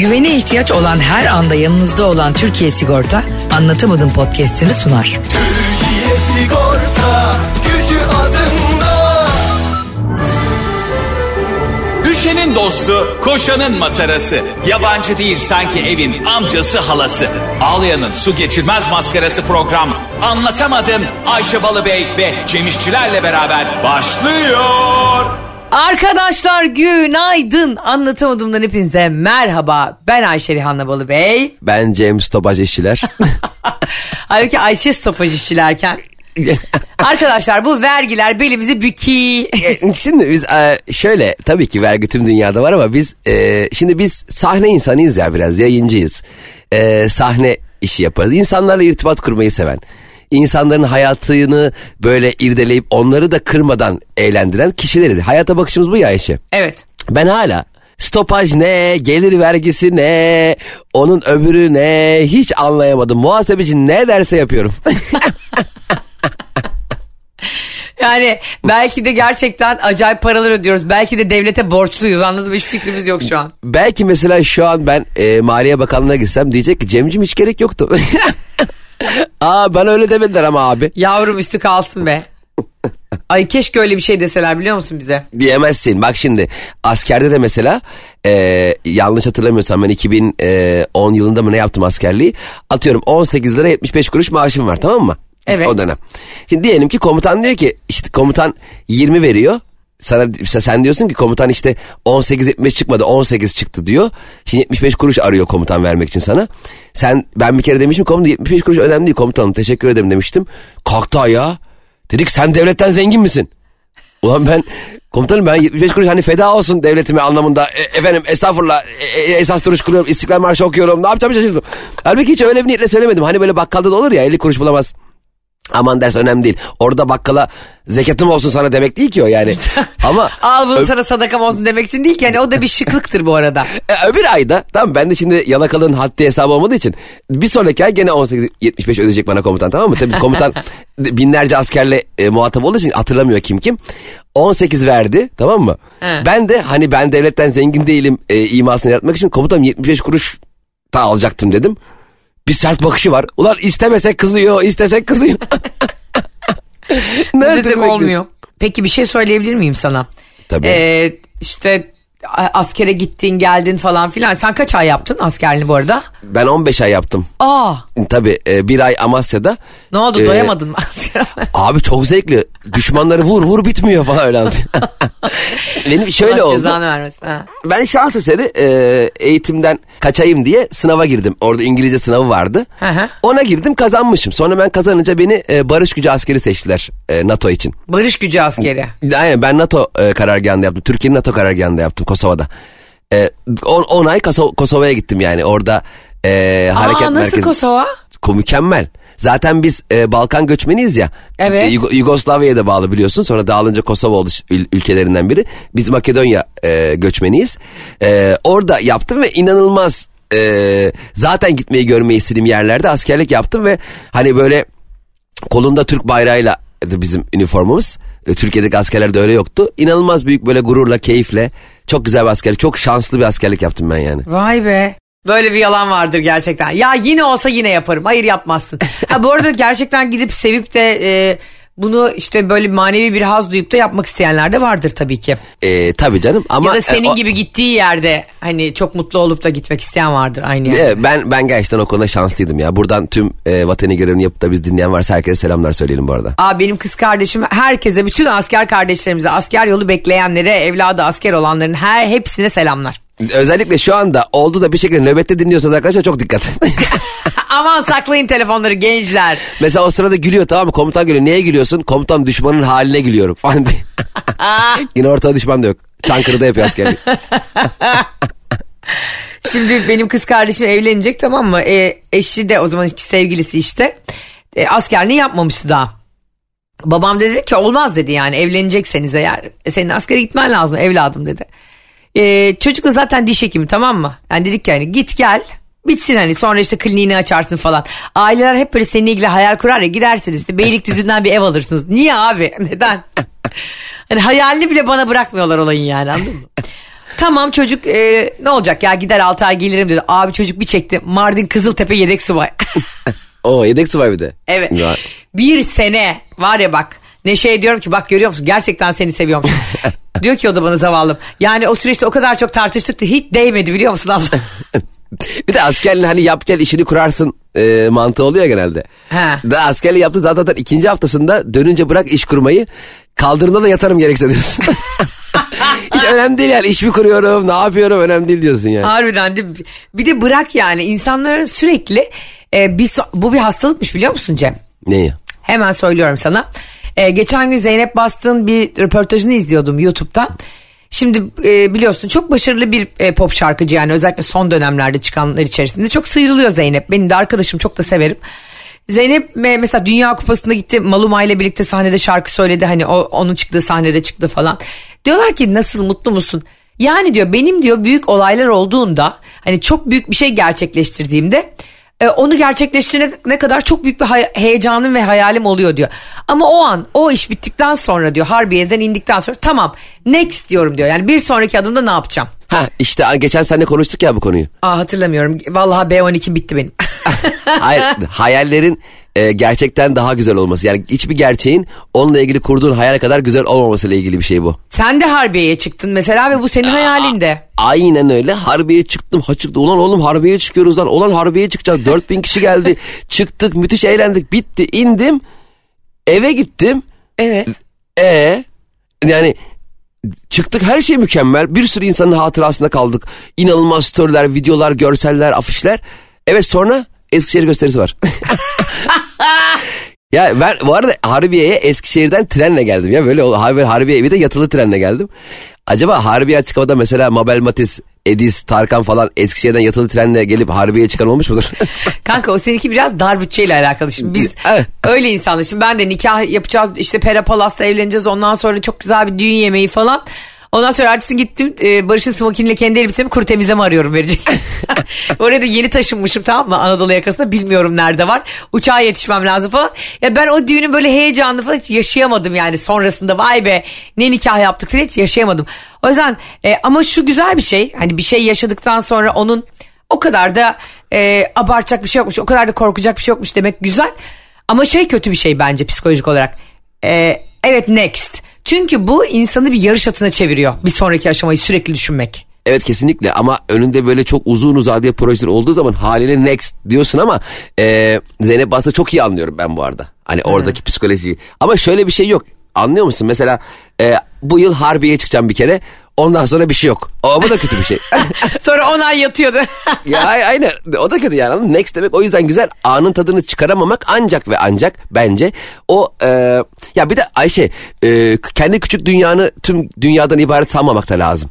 Güvene ihtiyaç olan her anda yanınızda olan Türkiye Sigorta anlatamadım podcast'ini sunar. Türkiye Sigorta gücü adında. Düşenin dostu, koşanın matarası. Yabancı değil sanki evin amcası halası. Ağlayanın su geçirmez maskarası program. Anlatamadım Ayşe Balıbey ve Cemişçilerle beraber başlıyor. Arkadaşlar günaydın. Anlatamadığımdan hepinize merhaba. Ben Ayşe Rihanna Balıbey. Ben James Topaj işçiler. Halbuki Ayşe stopaj işçilerken. Arkadaşlar bu vergiler belimizi büki. şimdi biz e, şöyle tabii ki vergi tüm dünyada var ama biz e, şimdi biz sahne insanıyız ya biraz yayıncıyız. E, sahne işi yaparız. İnsanlarla irtibat kurmayı seven. İnsanların hayatını böyle irdeleyip onları da kırmadan eğlendiren kişileriz. Hayata bakışımız bu ya Ayşe. Evet. Ben hala stopaj ne, gelir vergisi ne, onun öbürü ne hiç anlayamadım. Muhasebeci ne derse yapıyorum. Yani belki de gerçekten acayip paralar ödüyoruz. Belki de devlete borçluyuz anladın mı? Hiç fikrimiz yok şu an. Belki mesela şu an ben e, Maliye Bakanlığı'na gitsem diyecek ki Cemcim hiç gerek yoktu. Aa ben öyle demediler ama abi. Yavrum üstü kalsın be. Ay keşke öyle bir şey deseler biliyor musun bize? Diyemezsin. Bak şimdi askerde de mesela e, yanlış hatırlamıyorsam ben 2010 yılında mı ne yaptım askerliği. Atıyorum 18 lira 75 kuruş maaşım var tamam mı? Evet. O dönem. Şimdi diyelim ki komutan diyor ki işte komutan 20 veriyor. Sana sen diyorsun ki komutan işte 18 75 çıkmadı 18 çıktı diyor. Şimdi 75 kuruş arıyor komutan vermek için sana. Sen ben bir kere demiştim komutan 75 kuruş önemli değil komutanım teşekkür ederim demiştim. Kalktı ayağa. Dedik sen devletten zengin misin? Ulan ben komutanım ben 75 kuruş hani feda olsun devletime anlamında e, efendim estağfurullah e, e, esas duruş kılıyorum istiklal marşı okuyorum ne yapacağım şaşırdım. Halbuki hiç öyle bir niyetle söylemedim hani böyle bakkalda da olur ya 50 kuruş bulamaz. Aman ders önemli değil. Orada bakkala zekatım olsun sana demek değil ki o yani. Ama Al bunu sana sadakam olsun demek için değil ki. Yani o da bir şıklıktır bu arada. e, öbür ayda tamam ben de şimdi yalakalığın haddi hesabı olmadığı için bir sonraki ay gene 18.75 ödeyecek bana komutan tamam mı? Tabii komutan binlerce askerle e, muhatap olduğu için hatırlamıyor kim kim. 18 verdi tamam mı? He. Ben de hani ben devletten zengin değilim e, imasını yapmak için komutanım 75 kuruş da alacaktım dedim. Bir sert bakışı var. Ulan istemesek kızıyor, istesek kızıyor. Nerede bekliyor? olmuyor. Peki bir şey söyleyebilir miyim sana? Tabii. Ee, işte askere gittin geldin falan filan. Sen kaç ay yaptın askerliğini bu arada? Ben 15 ay yaptım. Aa Tabii e, bir ay Amasya'da. ne oldu Ee, doyamadın mı askere? Abi çok zevkli. Düşmanları vur vur bitmiyor falan öyle. Benim şöyle Allah oldu. Vermesin. Ha. Ben şans eseri e, eğitimden kaçayım diye sınava girdim. Orada İngilizce sınavı vardı. Hı hı. Ona girdim kazanmışım. Sonra ben kazanınca beni e, barış gücü askeri seçtiler e, NATO için. Barış gücü askeri. Aynen ben NATO e, karargahında yaptım. Türkiye'nin NATO karargahında yaptım Kosova'da. 10 ay Koso- Kosova'ya gittim yani orada e, hareket Aa nasıl merkezi. Kosova? Ko- mükemmel. Zaten biz e, Balkan göçmeniyiz ya. Evet. E, Yugo- Yugoslavya'ya da bağlı biliyorsun. Sonra dağılınca Kosova oldu ül- ülkelerinden biri. Biz Makedonya e, göçmeniyiz. E, orada yaptım ve inanılmaz e, zaten gitmeyi görmeyi istediğim yerlerde askerlik yaptım ve hani böyle kolunda Türk bayrağıyla bizim üniformamız. E, Türkiye'deki askerlerde öyle yoktu. İnanılmaz büyük böyle gururla, keyifle çok güzel bir askerlik, çok şanslı bir askerlik yaptım ben yani. Vay be. Böyle bir yalan vardır gerçekten. Ya yine olsa yine yaparım. Hayır yapmazsın. Ha bu arada gerçekten gidip sevip de e, bunu işte böyle manevi bir haz duyup da yapmak isteyenler de vardır tabii ki. E, tabii canım ama ya da senin e, o- gibi gittiği yerde hani çok mutlu olup da gitmek isteyen vardır aynı yerde. Evet, ben ben gerçekten o konuda şanslıydım ya. Buradan tüm e, vatani görevini yapıp da biz dinleyen varsa herkese selamlar söyleyelim bu arada. Aa, benim kız kardeşim herkese bütün asker kardeşlerimize asker yolu bekleyenlere evladı asker olanların her hepsine selamlar. Özellikle şu anda oldu da bir şekilde nöbette dinliyorsanız arkadaşlar çok dikkat. Aman saklayın telefonları gençler. Mesela o sırada gülüyor tamam mı? Komutan gülüyor. Niye gülüyorsun? Komutan düşmanın haline gülüyorum falan diye. Yine ortada düşman da yok. Çankırı'da yapıyor askerlik. Şimdi benim kız kardeşim evlenecek tamam mı? E, eşi de o zaman iki sevgilisi işte. E, askerliğini yapmamıştı daha. Babam dedi ki olmaz dedi yani evlenecekseniz eğer e, senin askere gitmen lazım evladım dedi. E, çocuk da zaten diş hekimi tamam mı? Yani dedik ki hani git gel bitsin hani sonra işte kliniğini açarsın falan. Aileler hep böyle seninle ilgili hayal kurar ya gidersiniz işte Beylikdüzü'nden bir ev alırsınız. Niye abi neden? Hani hayalini bile bana bırakmıyorlar olayın yani anladın mı? Tamam çocuk e, ne olacak ya gider 6 ay gelirim dedi. Abi çocuk bir çekti. Mardin Kızıltepe yedek subay. O yedek subay bir de. evet. Ya. Bir sene var ya bak. Neşe diyorum ki bak görüyor musun gerçekten seni seviyorum. Diyor ki o da bana zavallım. Yani o süreçte o kadar çok tartıştık ki hiç değmedi biliyor musun abla? Bir de askerliğin hani yap gel işini kurarsın e, mantığı oluyor genelde. He. Daha askerliği yaptı daha zaten ikinci haftasında dönünce bırak iş kurmayı kaldırımda da yatarım gerekse diyorsun. Hiç önemli değil yani iş mi kuruyorum ne yapıyorum önemli değil diyorsun yani. Harbiden de bir de bırak yani insanların sürekli e, bir bu bir hastalıkmış biliyor musun Cem? Neyi? Hemen söylüyorum sana. Ee, geçen gün Zeynep Bastık'ın bir röportajını izliyordum YouTube'da. Şimdi e, biliyorsun çok başarılı bir e, pop şarkıcı yani özellikle son dönemlerde çıkanlar içerisinde çok sıyrılıyor Zeynep. Benim de arkadaşım çok da severim. Zeynep me- mesela Dünya Kupası'na gitti Maluma ile birlikte sahnede şarkı söyledi hani o, onun çıktığı sahnede çıktı falan. Diyorlar ki nasıl mutlu musun? Yani diyor benim diyor büyük olaylar olduğunda hani çok büyük bir şey gerçekleştirdiğimde e, onu gerçekleştirene ne kadar çok büyük bir heyecanım ve hayalim oluyor diyor. Ama o an o iş bittikten sonra diyor Harbiye'den indikten sonra tamam next diyorum diyor. Yani bir sonraki adımda ne yapacağım? Ha işte geçen sene konuştuk ya bu konuyu. Aa hatırlamıyorum. Vallahi B12 bitti benim. Hayır hayallerin e, gerçekten daha güzel olması. Yani hiçbir gerçeğin onunla ilgili kurduğun hayal kadar güzel olmamasıyla ilgili bir şey bu. Sen de Harbiye'ye çıktın mesela ve bu senin hayalinde. Aynen öyle. Harbiye çıktım. Ha çıktı. Ulan oğlum Harbiye çıkıyoruz lan. Ulan Harbiye çıkacağız. 4000 kişi geldi. Çıktık. Müthiş eğlendik. Bitti. indim. Eve gittim. Evet. E yani çıktık her şey mükemmel. Bir sürü insanın hatırasında kaldık. İnanılmaz storyler, videolar, görseller, afişler. Evet sonra Eskişehir gösterisi var. ya ben bu arada Harbiye'ye Eskişehir'den trenle geldim ya. Böyle Harbiye, Harbiye'ye bir de yatılı trenle geldim. Acaba Harbiye açık havada mesela Mabel Matiz, Edis, Tarkan falan Eskişehir'den yatılı trenle gelip Harbiye'ye çıkan olmuş mudur? Kanka o seninki biraz dar bütçeyle alakalı. Şimdi biz öyle insanlar. Şimdi ben de nikah yapacağız işte Pera Palas'ta evleneceğiz. Ondan sonra çok güzel bir düğün yemeği falan. Ondan sonra ertesi gittim e, Barış'ın smokiniyle kendi elbisemi kuru temizleme arıyorum verecek. Oraya da yeni taşınmışım tamam mı Anadolu yakasında bilmiyorum nerede var. Uçağa yetişmem lazım falan. Ya ben o düğünün böyle heyecanını falan hiç yaşayamadım yani sonrasında vay be ne nikah yaptık falan hiç yaşayamadım. O yüzden e, ama şu güzel bir şey hani bir şey yaşadıktan sonra onun o kadar da e, abartacak bir şey yokmuş o kadar da korkacak bir şey yokmuş demek güzel. Ama şey kötü bir şey bence psikolojik olarak. E, evet next. Çünkü bu insanı bir yarış atına çeviriyor. Bir sonraki aşamayı sürekli düşünmek. Evet kesinlikle ama önünde böyle çok uzun uzadıya projeler olduğu zaman haliyle next diyorsun ama e, Zeynep Bastık'ı çok iyi anlıyorum ben bu arada. Hani oradaki psikolojiyi. Ama şöyle bir şey yok. Anlıyor musun? Mesela e, bu yıl Harbiye'ye çıkacağım bir kere. Ondan sonra bir şey yok. O bu da kötü bir şey. Sonra 10 ay yatıyordu. ya ay- aynen o da kötü yani? Next demek o yüzden güzel anın tadını çıkaramamak ancak ve ancak bence o e, ya bir de Ayşe e, kendi küçük dünyanı tüm dünyadan ibaret sanmamak da lazım.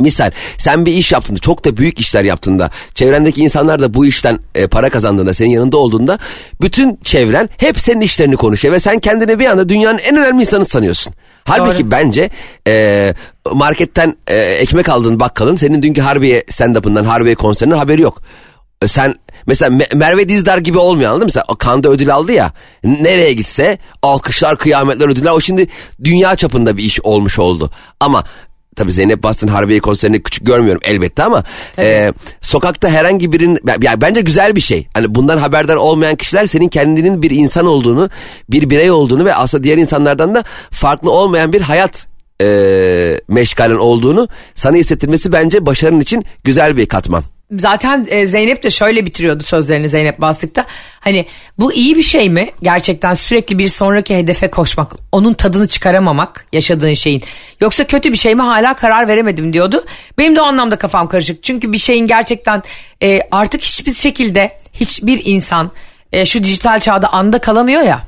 Misal sen bir iş yaptığında çok da büyük işler yaptığında çevrendeki insanlar da bu işten e, para kazandığında senin yanında olduğunda bütün çevren hep senin işlerini konuşuyor ve sen kendini bir anda dünyanın en önemli insanı sanıyorsun. Halbuki Doğru. bence e, marketten e, ekmek aldığın bakkalın senin dünkü Harbiye stand-up'ından Harbiye konserinden haberi yok. E, Sen mesela Me- Merve Dizdar gibi olmuyor anladın mı? Mesela Kanda ödül aldı ya. Nereye gitse alkışlar, kıyametler, ödüller. O şimdi dünya çapında bir iş olmuş oldu. Ama tabii Zeynep Bastın Harbiye konserini küçük görmüyorum elbette ama e, sokakta herhangi birinin ya bence güzel bir şey. Hani bundan haberdar olmayan kişiler senin kendinin bir insan olduğunu, bir birey olduğunu ve aslında diğer insanlardan da farklı olmayan bir hayat e, meşgalen olduğunu sana hissettirmesi bence başarın için güzel bir katman. Zaten e, Zeynep de şöyle bitiriyordu sözlerini Zeynep Bastık'ta. Hani bu iyi bir şey mi? Gerçekten sürekli bir sonraki hedefe koşmak. Onun tadını çıkaramamak yaşadığın şeyin. Yoksa kötü bir şey mi hala karar veremedim diyordu. Benim de o anlamda kafam karışık. Çünkü bir şeyin gerçekten e, artık hiçbir şekilde hiçbir insan e, şu dijital çağda anda kalamıyor ya.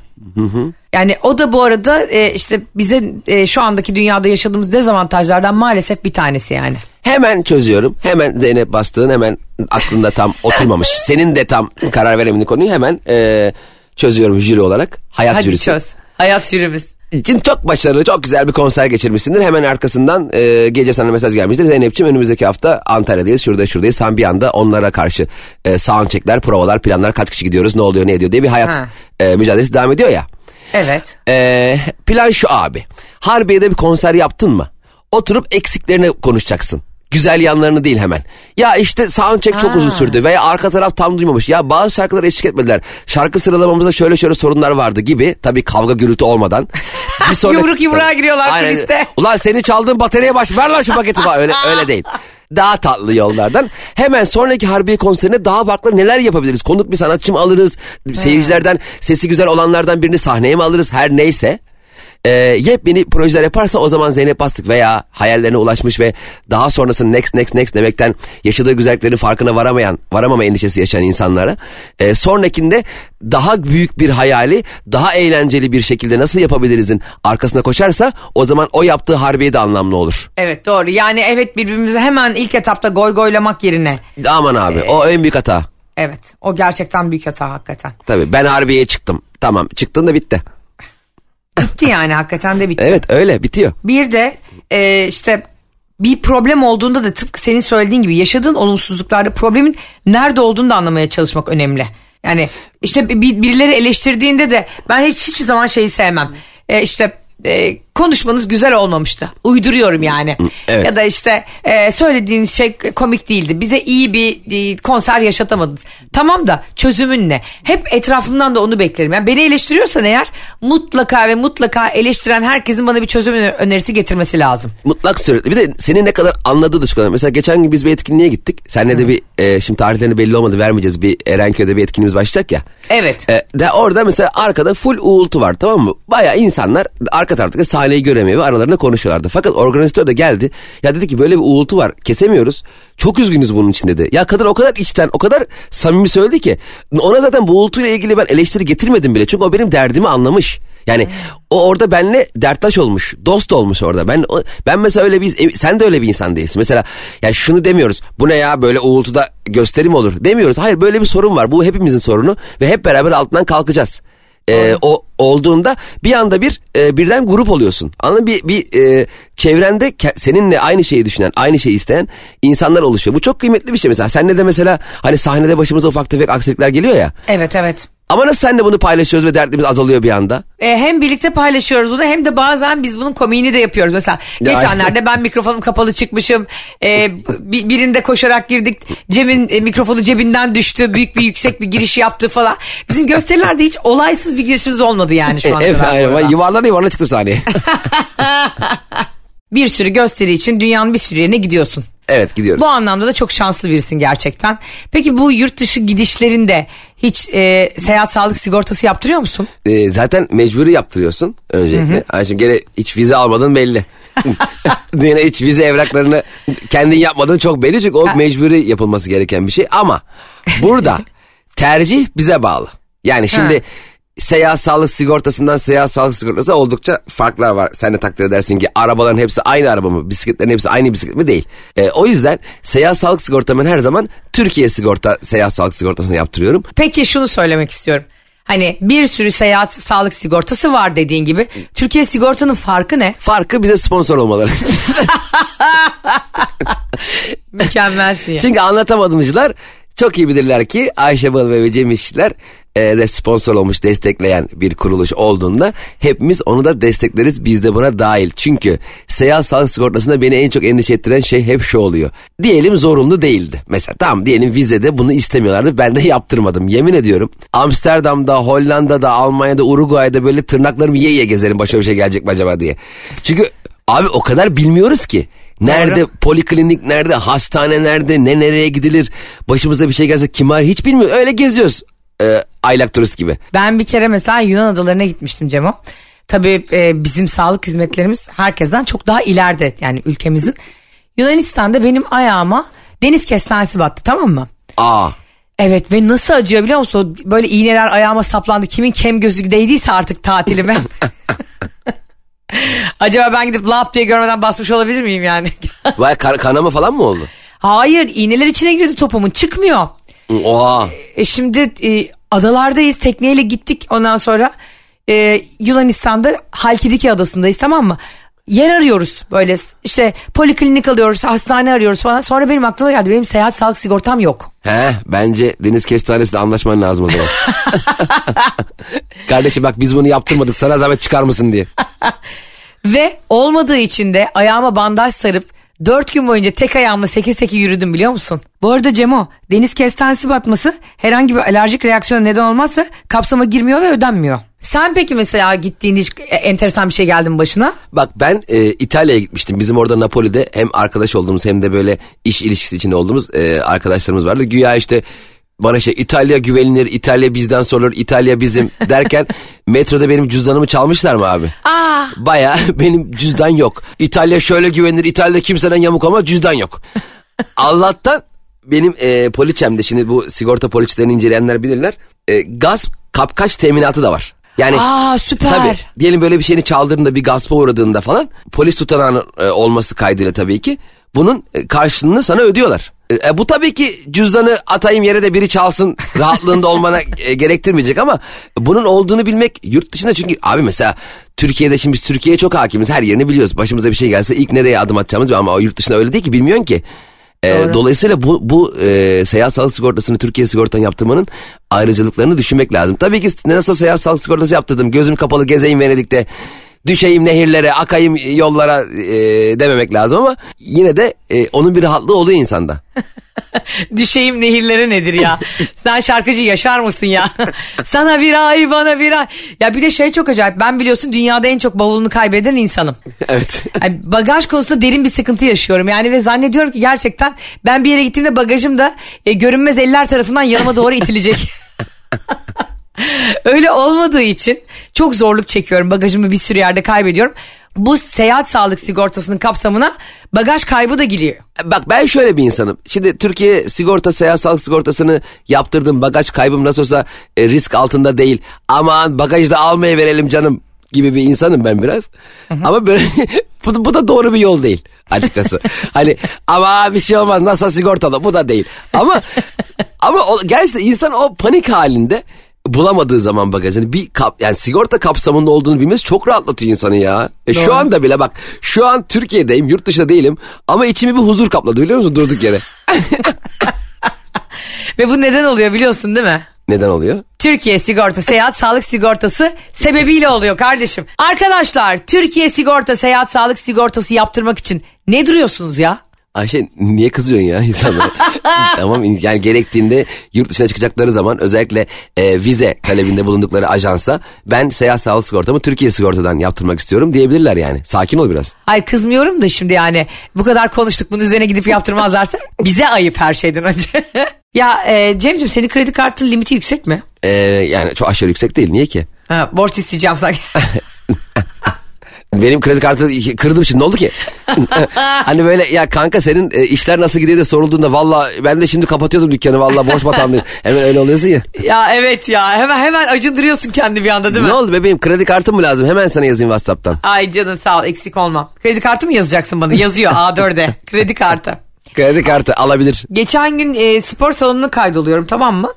Yani o da bu arada e, işte bize e, şu andaki dünyada yaşadığımız dezavantajlardan maalesef bir tanesi yani. Hemen çözüyorum. Hemen Zeynep Bastık'ın hemen aklında tam oturmamış. Senin de tam karar veremediğin konuyu hemen e, çözüyorum jüri olarak. Hayat Hadi jürisi. çöz. Hayat jürimiz. Şimdi çok başarılı, çok güzel bir konser geçirmişsindir. Hemen arkasından e, gece sana mesaj gelmiştir. Zeynep'ciğim önümüzdeki hafta Antalya'dayız, şurada şuradayız. Sen bir anda onlara karşı e, soundcheckler, provalar, planlar, kaç kişi gidiyoruz, ne oluyor, ne ediyor diye bir hayat Ha. e, mücadelesi devam ediyor ya. Evet. E, plan şu abi. Harbiye'de bir konser yaptın mı? Oturup eksiklerini konuşacaksın. güzel yanlarını değil hemen. Ya işte soundcheck çok uzun sürdü veya arka taraf tam duymamış. Ya bazı şarkılar eşlik etmediler. Şarkı sıralamamızda şöyle şöyle sorunlar vardı gibi. Tabii kavga gürültü olmadan. Bir sonraki- Yumruk yumruğa giriyorlar Aynen. kuliste. Ulan seni çaldığın bataryaya baş ver lan şu paketi falan. Öyle, öyle değil. Daha tatlı yollardan. Hemen sonraki Harbiye konserine daha farklı neler yapabiliriz? Konuk bir sanatçı mı alırız? Seyircilerden sesi güzel olanlardan birini sahneye mi alırız? Her neyse. Ee, yepyeni projeler yaparsa o zaman Zeynep Bastık veya hayallerine ulaşmış ve daha sonrasında next next next demekten yaşadığı güzelliklerin farkına varamayan, varamama endişesi yaşayan insanlara e, sonrakinde daha büyük bir hayali daha eğlenceli bir şekilde nasıl yapabilirizin arkasına koşarsa o zaman o yaptığı harbiye de anlamlı olur. Evet doğru. Yani evet birbirimize hemen ilk etapta goy goylamak yerine. Aman abi o en büyük hata. Evet o gerçekten büyük hata hakikaten. Tabii ben harbiyeye çıktım. Tamam çıktın da bitti. Bitti yani hakikaten de bitti. Evet öyle bitiyor. Bir de e, işte bir problem olduğunda da tıpkı senin söylediğin gibi yaşadığın olumsuzluklarda problemin nerede olduğunu da anlamaya çalışmak önemli. Yani işte bir, birileri eleştirdiğinde de ben hiç hiçbir zaman şeyi sevmem. E, işte e, konuşmanız güzel olmamıştı. Uyduruyorum yani. evet. Ya da işte e, söylediğiniz şey komik değildi. Bize iyi bir e, konser yaşatamadınız. Tamam da çözümün ne? Hep etrafımdan da onu beklerim. Yani beni eleştiriyorsan eğer mutlaka ve mutlaka eleştiren herkesin bana bir çözüm öner- önerisi getirmesi lazım. Mutlak sürekli. Bir de senin ne kadar anladığı da kadar. Mesela geçen gün biz bir etkinliğe gittik. Seninle de bir e, şimdi tarihlerini belli olmadı vermeyeceğiz. Bir Erenköy'de bir etkinliğimiz başlayacak ya. Evet. E, de orada mesela arkada full uğultu var tamam mı? Baya insanlar arka taraftaki sahneyi göremiyor ve aralarında konuşuyorlardı. Fakat organizatör de geldi. Ya dedi ki böyle bir uğultu var kesemiyoruz. Çok üzgünüz bunun için dedi. Ya kadın o kadar içten o kadar samimi söyledi ki. Ona zaten bu uğultuyla ilgili ben eleştiri getirmedim bile. Çünkü o benim derdimi anlamış. Yani o orada benle derttaş olmuş, dost olmuş orada. Ben ben mesela öyle bir e, sen de öyle bir insan değilsin. Mesela ya şunu demiyoruz. Bu ne ya böyle uğultuda gösterim olur demiyoruz. Hayır böyle bir sorun var. Bu hepimizin sorunu ve hep beraber altından kalkacağız. Ee, o olduğunda bir anda bir e, birden grup oluyorsun. Anladın bir bir e, çevrende seninle aynı şeyi düşünen, aynı şeyi isteyen insanlar oluşuyor. Bu çok kıymetli bir şey mesela. Senle de mesela hani sahnede başımıza ufak tefek aksilikler geliyor ya. Evet evet. Ama nasıl senle bunu paylaşıyoruz ve dertimiz azalıyor bir anda? E, hem birlikte paylaşıyoruz bunu hem de bazen biz bunun komiğini de yapıyoruz. Mesela Ya- geçenlerde ben mikrofonum kapalı çıkmışım. E, bi- birinde koşarak girdik. Cem'in e, mikrofonu cebinden düştü. Büyük bir yüksek bir giriş yaptı falan. Bizim gösterilerde hiç olaysız bir girişimiz olmadı yani şu ana evet, kadar. Ben yuvarlana yuvarlana çıktım sahneye. Bir sürü gösteri için dünyanın bir sürü yerine gidiyorsun. Evet gidiyoruz. Bu anlamda da çok şanslı birisin gerçekten. Peki bu yurt dışı gidişlerinde hiç e, seyahat sağlık sigortası yaptırıyor musun? Ee, zaten mecburi yaptırıyorsun öncelikle. Ay şimdi gene hiç vize almadın belli. Yine hiç vize evraklarını kendin yapmadığın çok belli çünkü o mecburi yapılması gereken bir şey. Ama burada tercih bize bağlı. Yani şimdi Ha. Seyahat sağlık sigortasından seyahat sağlık sigortası oldukça farklar var. Sen de takdir edersin ki arabaların hepsi aynı araba mı? Bisikletlerin hepsi aynı bisiklet mi? Değil. Ee, o yüzden seyahat sağlık sigortamı her zaman Türkiye sigorta seyahat sağlık sigortasını yaptırıyorum. Peki şunu söylemek istiyorum. Hani bir sürü seyahat sağlık sigortası var dediğin gibi. Türkiye sigortanın farkı ne? Farkı bize sponsor olmaları. Mükemmelsin ya. Çünkü anlatamadımcılar çok iyi bilirler ki Ayşe Balıbey ve Cem İşçiler e, sponsor olmuş destekleyen bir kuruluş olduğunda hepimiz onu da destekleriz biz de buna dahil. Çünkü seyahat sağlık sigortasında beni en çok endişe ettiren şey hep şu oluyor. Diyelim zorunlu değildi. Mesela tamam diyelim vizede bunu istemiyorlardı ben de yaptırmadım. Yemin ediyorum Amsterdam'da, Hollanda'da, Almanya'da, Uruguay'da böyle tırnaklarımı ye ye gezerim başıma bir şey gelecek mi acaba diye. Çünkü abi o kadar bilmiyoruz ki. Nerede Doğru. poliklinik nerede, hastane nerede, ne nereye gidilir, başımıza bir şey gelse kim var hiç bilmiyor. Öyle geziyoruz e, aylak turist gibi. Ben bir kere mesela Yunan adalarına gitmiştim Cemo. Tabii e, bizim sağlık hizmetlerimiz herkesten çok daha ileride yani ülkemizin. Yunanistan'da benim ayağıma deniz kestanesi battı tamam mı? Aa, Evet ve nasıl acıyor biliyor musun? Böyle iğneler ayağıma saplandı. Kimin kem gözü değdiyse artık tatilime. Acaba ben gidip lap diye görmeden basmış olabilir miyim yani? vay kan- kanama falan mı oldu? Hayır iğneler içine girdi topumun çıkmıyor. Oha. E şimdi e, adalardayız tekneyle gittik ondan sonra e, Yunanistan'da Halkidiki adasındayız tamam mı? Yer arıyoruz böyle işte poliklinik alıyoruz hastane arıyoruz falan. Sonra benim aklıma geldi benim seyahat sağlık sigortam yok. He bence deniz kestanesiyle anlaşman lazım o zaman. Kardeşim bak biz bunu yaptırmadık sana zahmet çıkar mısın diye. Ve olmadığı için de ayağıma bandaj sarıp Dört gün boyunca tek ayağımla seke seke yürüdüm biliyor musun? Bu arada Cemo, deniz kestanesi batması herhangi bir alerjik reaksiyona neden olmazsa kapsama girmiyor ve ödenmiyor. Sen peki mesela gittiğinde hiç e, enteresan bir şey geldi mi başına? Bak ben e, İtalya'ya gitmiştim. Bizim orada Napoli'de hem arkadaş olduğumuz hem de böyle iş ilişkisi içinde olduğumuz e, arkadaşlarımız vardı. Güya işte bana şey İtalya güvenilir, İtalya bizden sorulur, İtalya bizim derken metroda benim cüzdanımı çalmışlar mı abi? Aa. Baya benim cüzdan yok. İtalya şöyle güvenilir, İtalya'da kimseden yamuk ama cüzdan yok. Allah'tan benim e, poliçemde şimdi bu sigorta poliçelerini inceleyenler bilirler. E, gasp kapkaç teminatı da var. Yani Aa süper. Tabii diyelim böyle bir şeyini çaldırdığında bir gaspa uğradığında falan polis tutanağının e, olması kaydıyla tabii ki bunun e, karşılığını sana ödüyorlar. E, bu tabii ki cüzdanı atayım yere de biri çalsın rahatlığında olmana e, gerektirmeyecek ama bunun olduğunu bilmek yurt dışında çünkü abi mesela Türkiye'de şimdi biz Türkiye'ye çok hakimiz her yerini biliyoruz. Başımıza bir şey gelse ilk nereye adım atacağımız ama yurt dışında öyle değil ki bilmiyorsun ki. E, dolayısıyla bu, bu e, seyahat sağlık sigortasını Türkiye sigortan yaptırmanın ayrıcalıklarını düşünmek lazım. Tabii ki nasıl seyahat sağlık sigortası yaptırdım gözüm kapalı gezeyim Venedik'te düşeyim nehirlere akayım yollara e, dememek lazım ama yine de e, onun bir rahatlığı oluyor insanda. Düşeyim nehirlere nedir ya? Sen şarkıcı yaşar mısın ya? Sana bir ay bana bir ay. Ya bir de şey çok acayip. Ben biliyorsun dünyada en çok bavulunu kaybeden insanım. evet. Yani bagaj konusunda derin bir sıkıntı yaşıyorum. Yani ve zannediyorum ki gerçekten ben bir yere gittiğimde bagajım da e, görünmez eller tarafından yanıma doğru itilecek. Öyle olmadığı için çok zorluk çekiyorum. Bagajımı bir sürü yerde kaybediyorum. Bu seyahat sağlık sigortasının kapsamına bagaj kaybı da giriyor. Bak ben şöyle bir insanım. Şimdi Türkiye sigorta seyahat sağlık sigortasını yaptırdım. Bagaj kaybım nasıl olsa e, risk altında değil. Aman bagajı da almaya verelim canım gibi bir insanım ben biraz. Ama böyle bu, bu da doğru bir yol değil açıkçası. hani ama bir şey olmaz nasıl sigortalı bu da değil. Ama ama o, gerçekten insan o panik halinde bulamadığı zaman bagajını bir kap yani sigorta kapsamında olduğunu bilmesi çok rahatlatıyor insanı ya. E şu anda bile bak şu an Türkiye'deyim yurt dışında değilim ama içimi bir huzur kapladı biliyor musun durduk yere. Ve bu neden oluyor biliyorsun değil mi? Neden oluyor? Türkiye sigorta seyahat sağlık sigortası sebebiyle oluyor kardeşim. Arkadaşlar Türkiye sigorta seyahat sağlık sigortası yaptırmak için ne duruyorsunuz ya? Ayşe niye kızıyorsun ya insanlara? tamam yani gerektiğinde yurt dışına çıkacakları zaman özellikle e, vize talebinde bulundukları ajansa ben seyahat sağlık sigortamı Türkiye sigortadan yaptırmak istiyorum diyebilirler yani. Sakin ol biraz. Hayır kızmıyorum da şimdi yani bu kadar konuştuk bunun üzerine gidip yaptırmazlarsa bize ayıp her şeyden önce. ya e, Cem'ciğim senin kredi kartının limiti yüksek mi? E, yani çok aşırı yüksek değil niye ki? Ha, borç isteyeceğim sanki. Benim kredi kartını kırdım şimdi ne oldu ki? hani böyle ya kanka senin e, işler nasıl gidiyor diye sorulduğunda valla ben de şimdi kapatıyordum dükkanı valla batağım diye. Hemen öyle oluyorsun ya. ya evet ya hemen hemen acındırıyorsun kendi bir anda değil mi? Ne oldu bebeğim kredi kartım mı lazım? Hemen sana yazayım Whatsapp'tan. Ay canım sağ ol eksik olma. Kredi kartı mı yazacaksın bana? Yazıyor A4'e kredi kartı. Kredi kartı alabilir. Geçen gün e, spor salonuna kaydoluyorum tamam mı?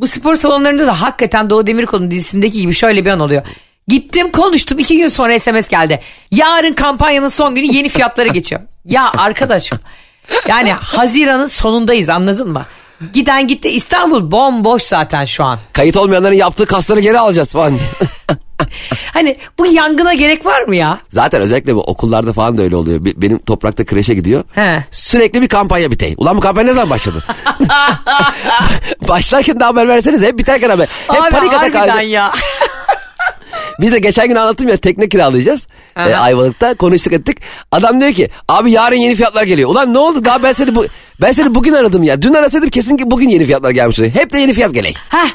Bu spor salonlarında da hakikaten Doğu Demirkol'un dizisindeki gibi şöyle bir an oluyor. Gittim konuştum iki gün sonra SMS geldi. Yarın kampanyanın son günü yeni fiyatlara geçiyor. Ya arkadaşım yani Haziran'ın sonundayız anladın mı? Giden gitti İstanbul bomboş zaten şu an. Kayıt olmayanların yaptığı kasları geri alacağız falan. Hani bu yangına gerek var mı ya? Zaten özellikle bu okullarda falan da öyle oluyor. Be- Benim toprakta kreşe gidiyor. He. Sürekli bir kampanya bitey. Ulan bu kampanya ne zaman başladı? Başlarken de haber verseniz hep biterken haber. Hep Abi panik atak harbiden halinde. ya. Biz de geçen gün anlattım ya tekne kiralayacağız. Aha. E, Ayvalık'ta konuştuk ettik. Adam diyor ki abi yarın yeni fiyatlar geliyor. Ulan ne oldu daha ben seni bu ben seni bugün aradım ya. Dün arasaydım kesin ki bugün yeni fiyatlar gelmiş oluyor. Hep de yeni fiyat geley. Heh,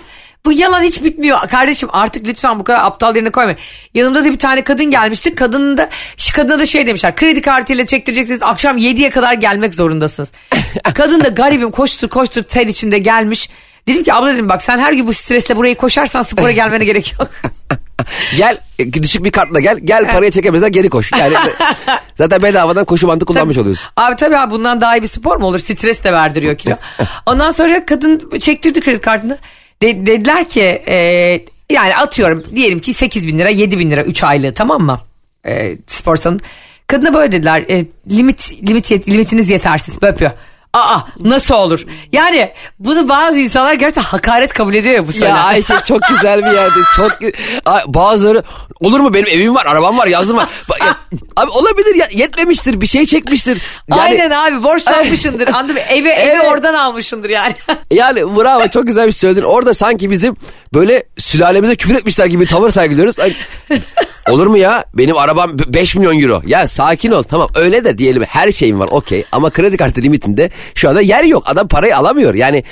bu yalan hiç bitmiyor. Kardeşim artık lütfen bu kadar aptal yerine koyma. Yanımda da bir tane kadın gelmişti. Kadının da, şu kadına da şey demişler. Kredi kartıyla çektireceksiniz. Akşam 7'ye kadar gelmek zorundasınız. kadın da garibim koştur koştur ter içinde gelmiş. Dedim ki abla dedim bak sen her gün bu stresle burayı koşarsan spora gelmene gerek yok. Gel e, düşük bir kartla gel. Gel parayı çekemezsen geri koş. Yani zaten bedavadan koşu bandı kullanmış oluyorsun. Abi tabii abi bundan daha iyi bir spor mu olur? Stres de verdiriyor kilo. Ondan sonra kadın çektirdi kredi kartını. De- dediler ki e, yani atıyorum diyelim ki 8 bin lira 7 bin lira 3 aylığı tamam mı? E, spor salonu. Kadına böyle dediler e, limit, limit yet- limitiniz yetersiz böyle yapıyor. Aa nasıl olur? Yani bunu bazı insanlar gerçekten hakaret kabul ediyor ya bu Ya söylem. Ayşe çok güzel bir yerde. Çok bazıları olur mu benim evim var, arabam var, yazdım var. Ya, abi olabilir ya yetmemiştir, bir şey çekmiştir. Yani, Aynen abi borçlanmışındır anladın mı? Evi, evi Evet. oradan almışındır yani. Yani bravo çok güzel bir şey söyledin. Orada sanki bizim böyle sülalemize küfür etmişler gibi tavır sergiliyoruz. Olur mu ya? Benim arabam 5 milyon euro. Ya sakin ol tamam öyle de diyelim her şeyim var okey. Ama kredi kartı limitinde şu anda yer yok. Adam parayı alamıyor. Yani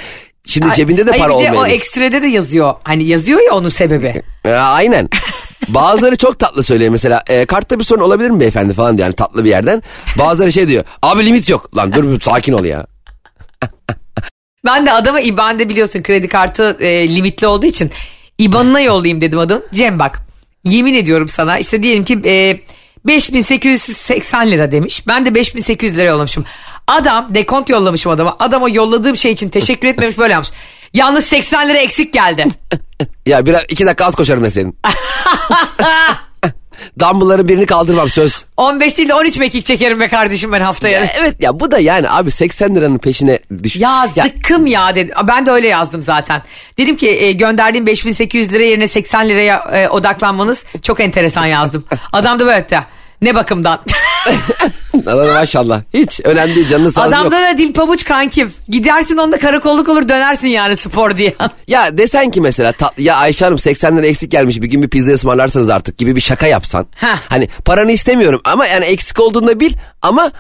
şimdi cebinde de para olmuyor. o ekstrede de yazıyor. Hani yazıyor ya onun sebebi. E, aynen. Bazıları çok tatlı söylüyor mesela e, kartta bir sorun olabilir mi beyefendi falan diyor yani tatlı bir yerden. Bazıları şey diyor abi limit yok lan dur bir sakin ol ya. Ben de adama IBAN'de biliyorsun kredi kartı e, limitli olduğu için IBAN'ına yollayayım dedim adam. Cem bak yemin ediyorum sana işte diyelim ki e, 5880 lira demiş. Ben de 5800 lira yollamışım. Adam dekont yollamışım adama. Adama yolladığım şey için teşekkür etmemiş böyle yapmış. Yalnız 80 lira eksik geldi. Ya biraz iki dakika az koşarım ben senin. Dumbbell'ların birini kaldırmam söz. 15 değil de 13 mekik çekerim be kardeşim ben haftaya. Ya evet ya bu da yani abi 80 liranın peşine düş. Ya zıkkım ya dedi. Ben de öyle yazdım zaten. Dedim ki e, gönderdiğim 5800 lira yerine 80 liraya e, odaklanmanız çok enteresan yazdım. Adam da böyle yaptı. Ne bakımdan? Adam maşallah. Hiç önemli değil canını sağ olsun yok. Adamda da dil pabuç kankim. Gidersin onda karakolluk olur dönersin yani spor diye. Ya desen ki mesela ta- ya Ayşe Hanım 80 lira eksik gelmiş bir gün bir pizza ısmarlarsanız artık gibi bir şaka yapsan. Heh. Hani paranı istemiyorum ama yani eksik olduğunda bil ama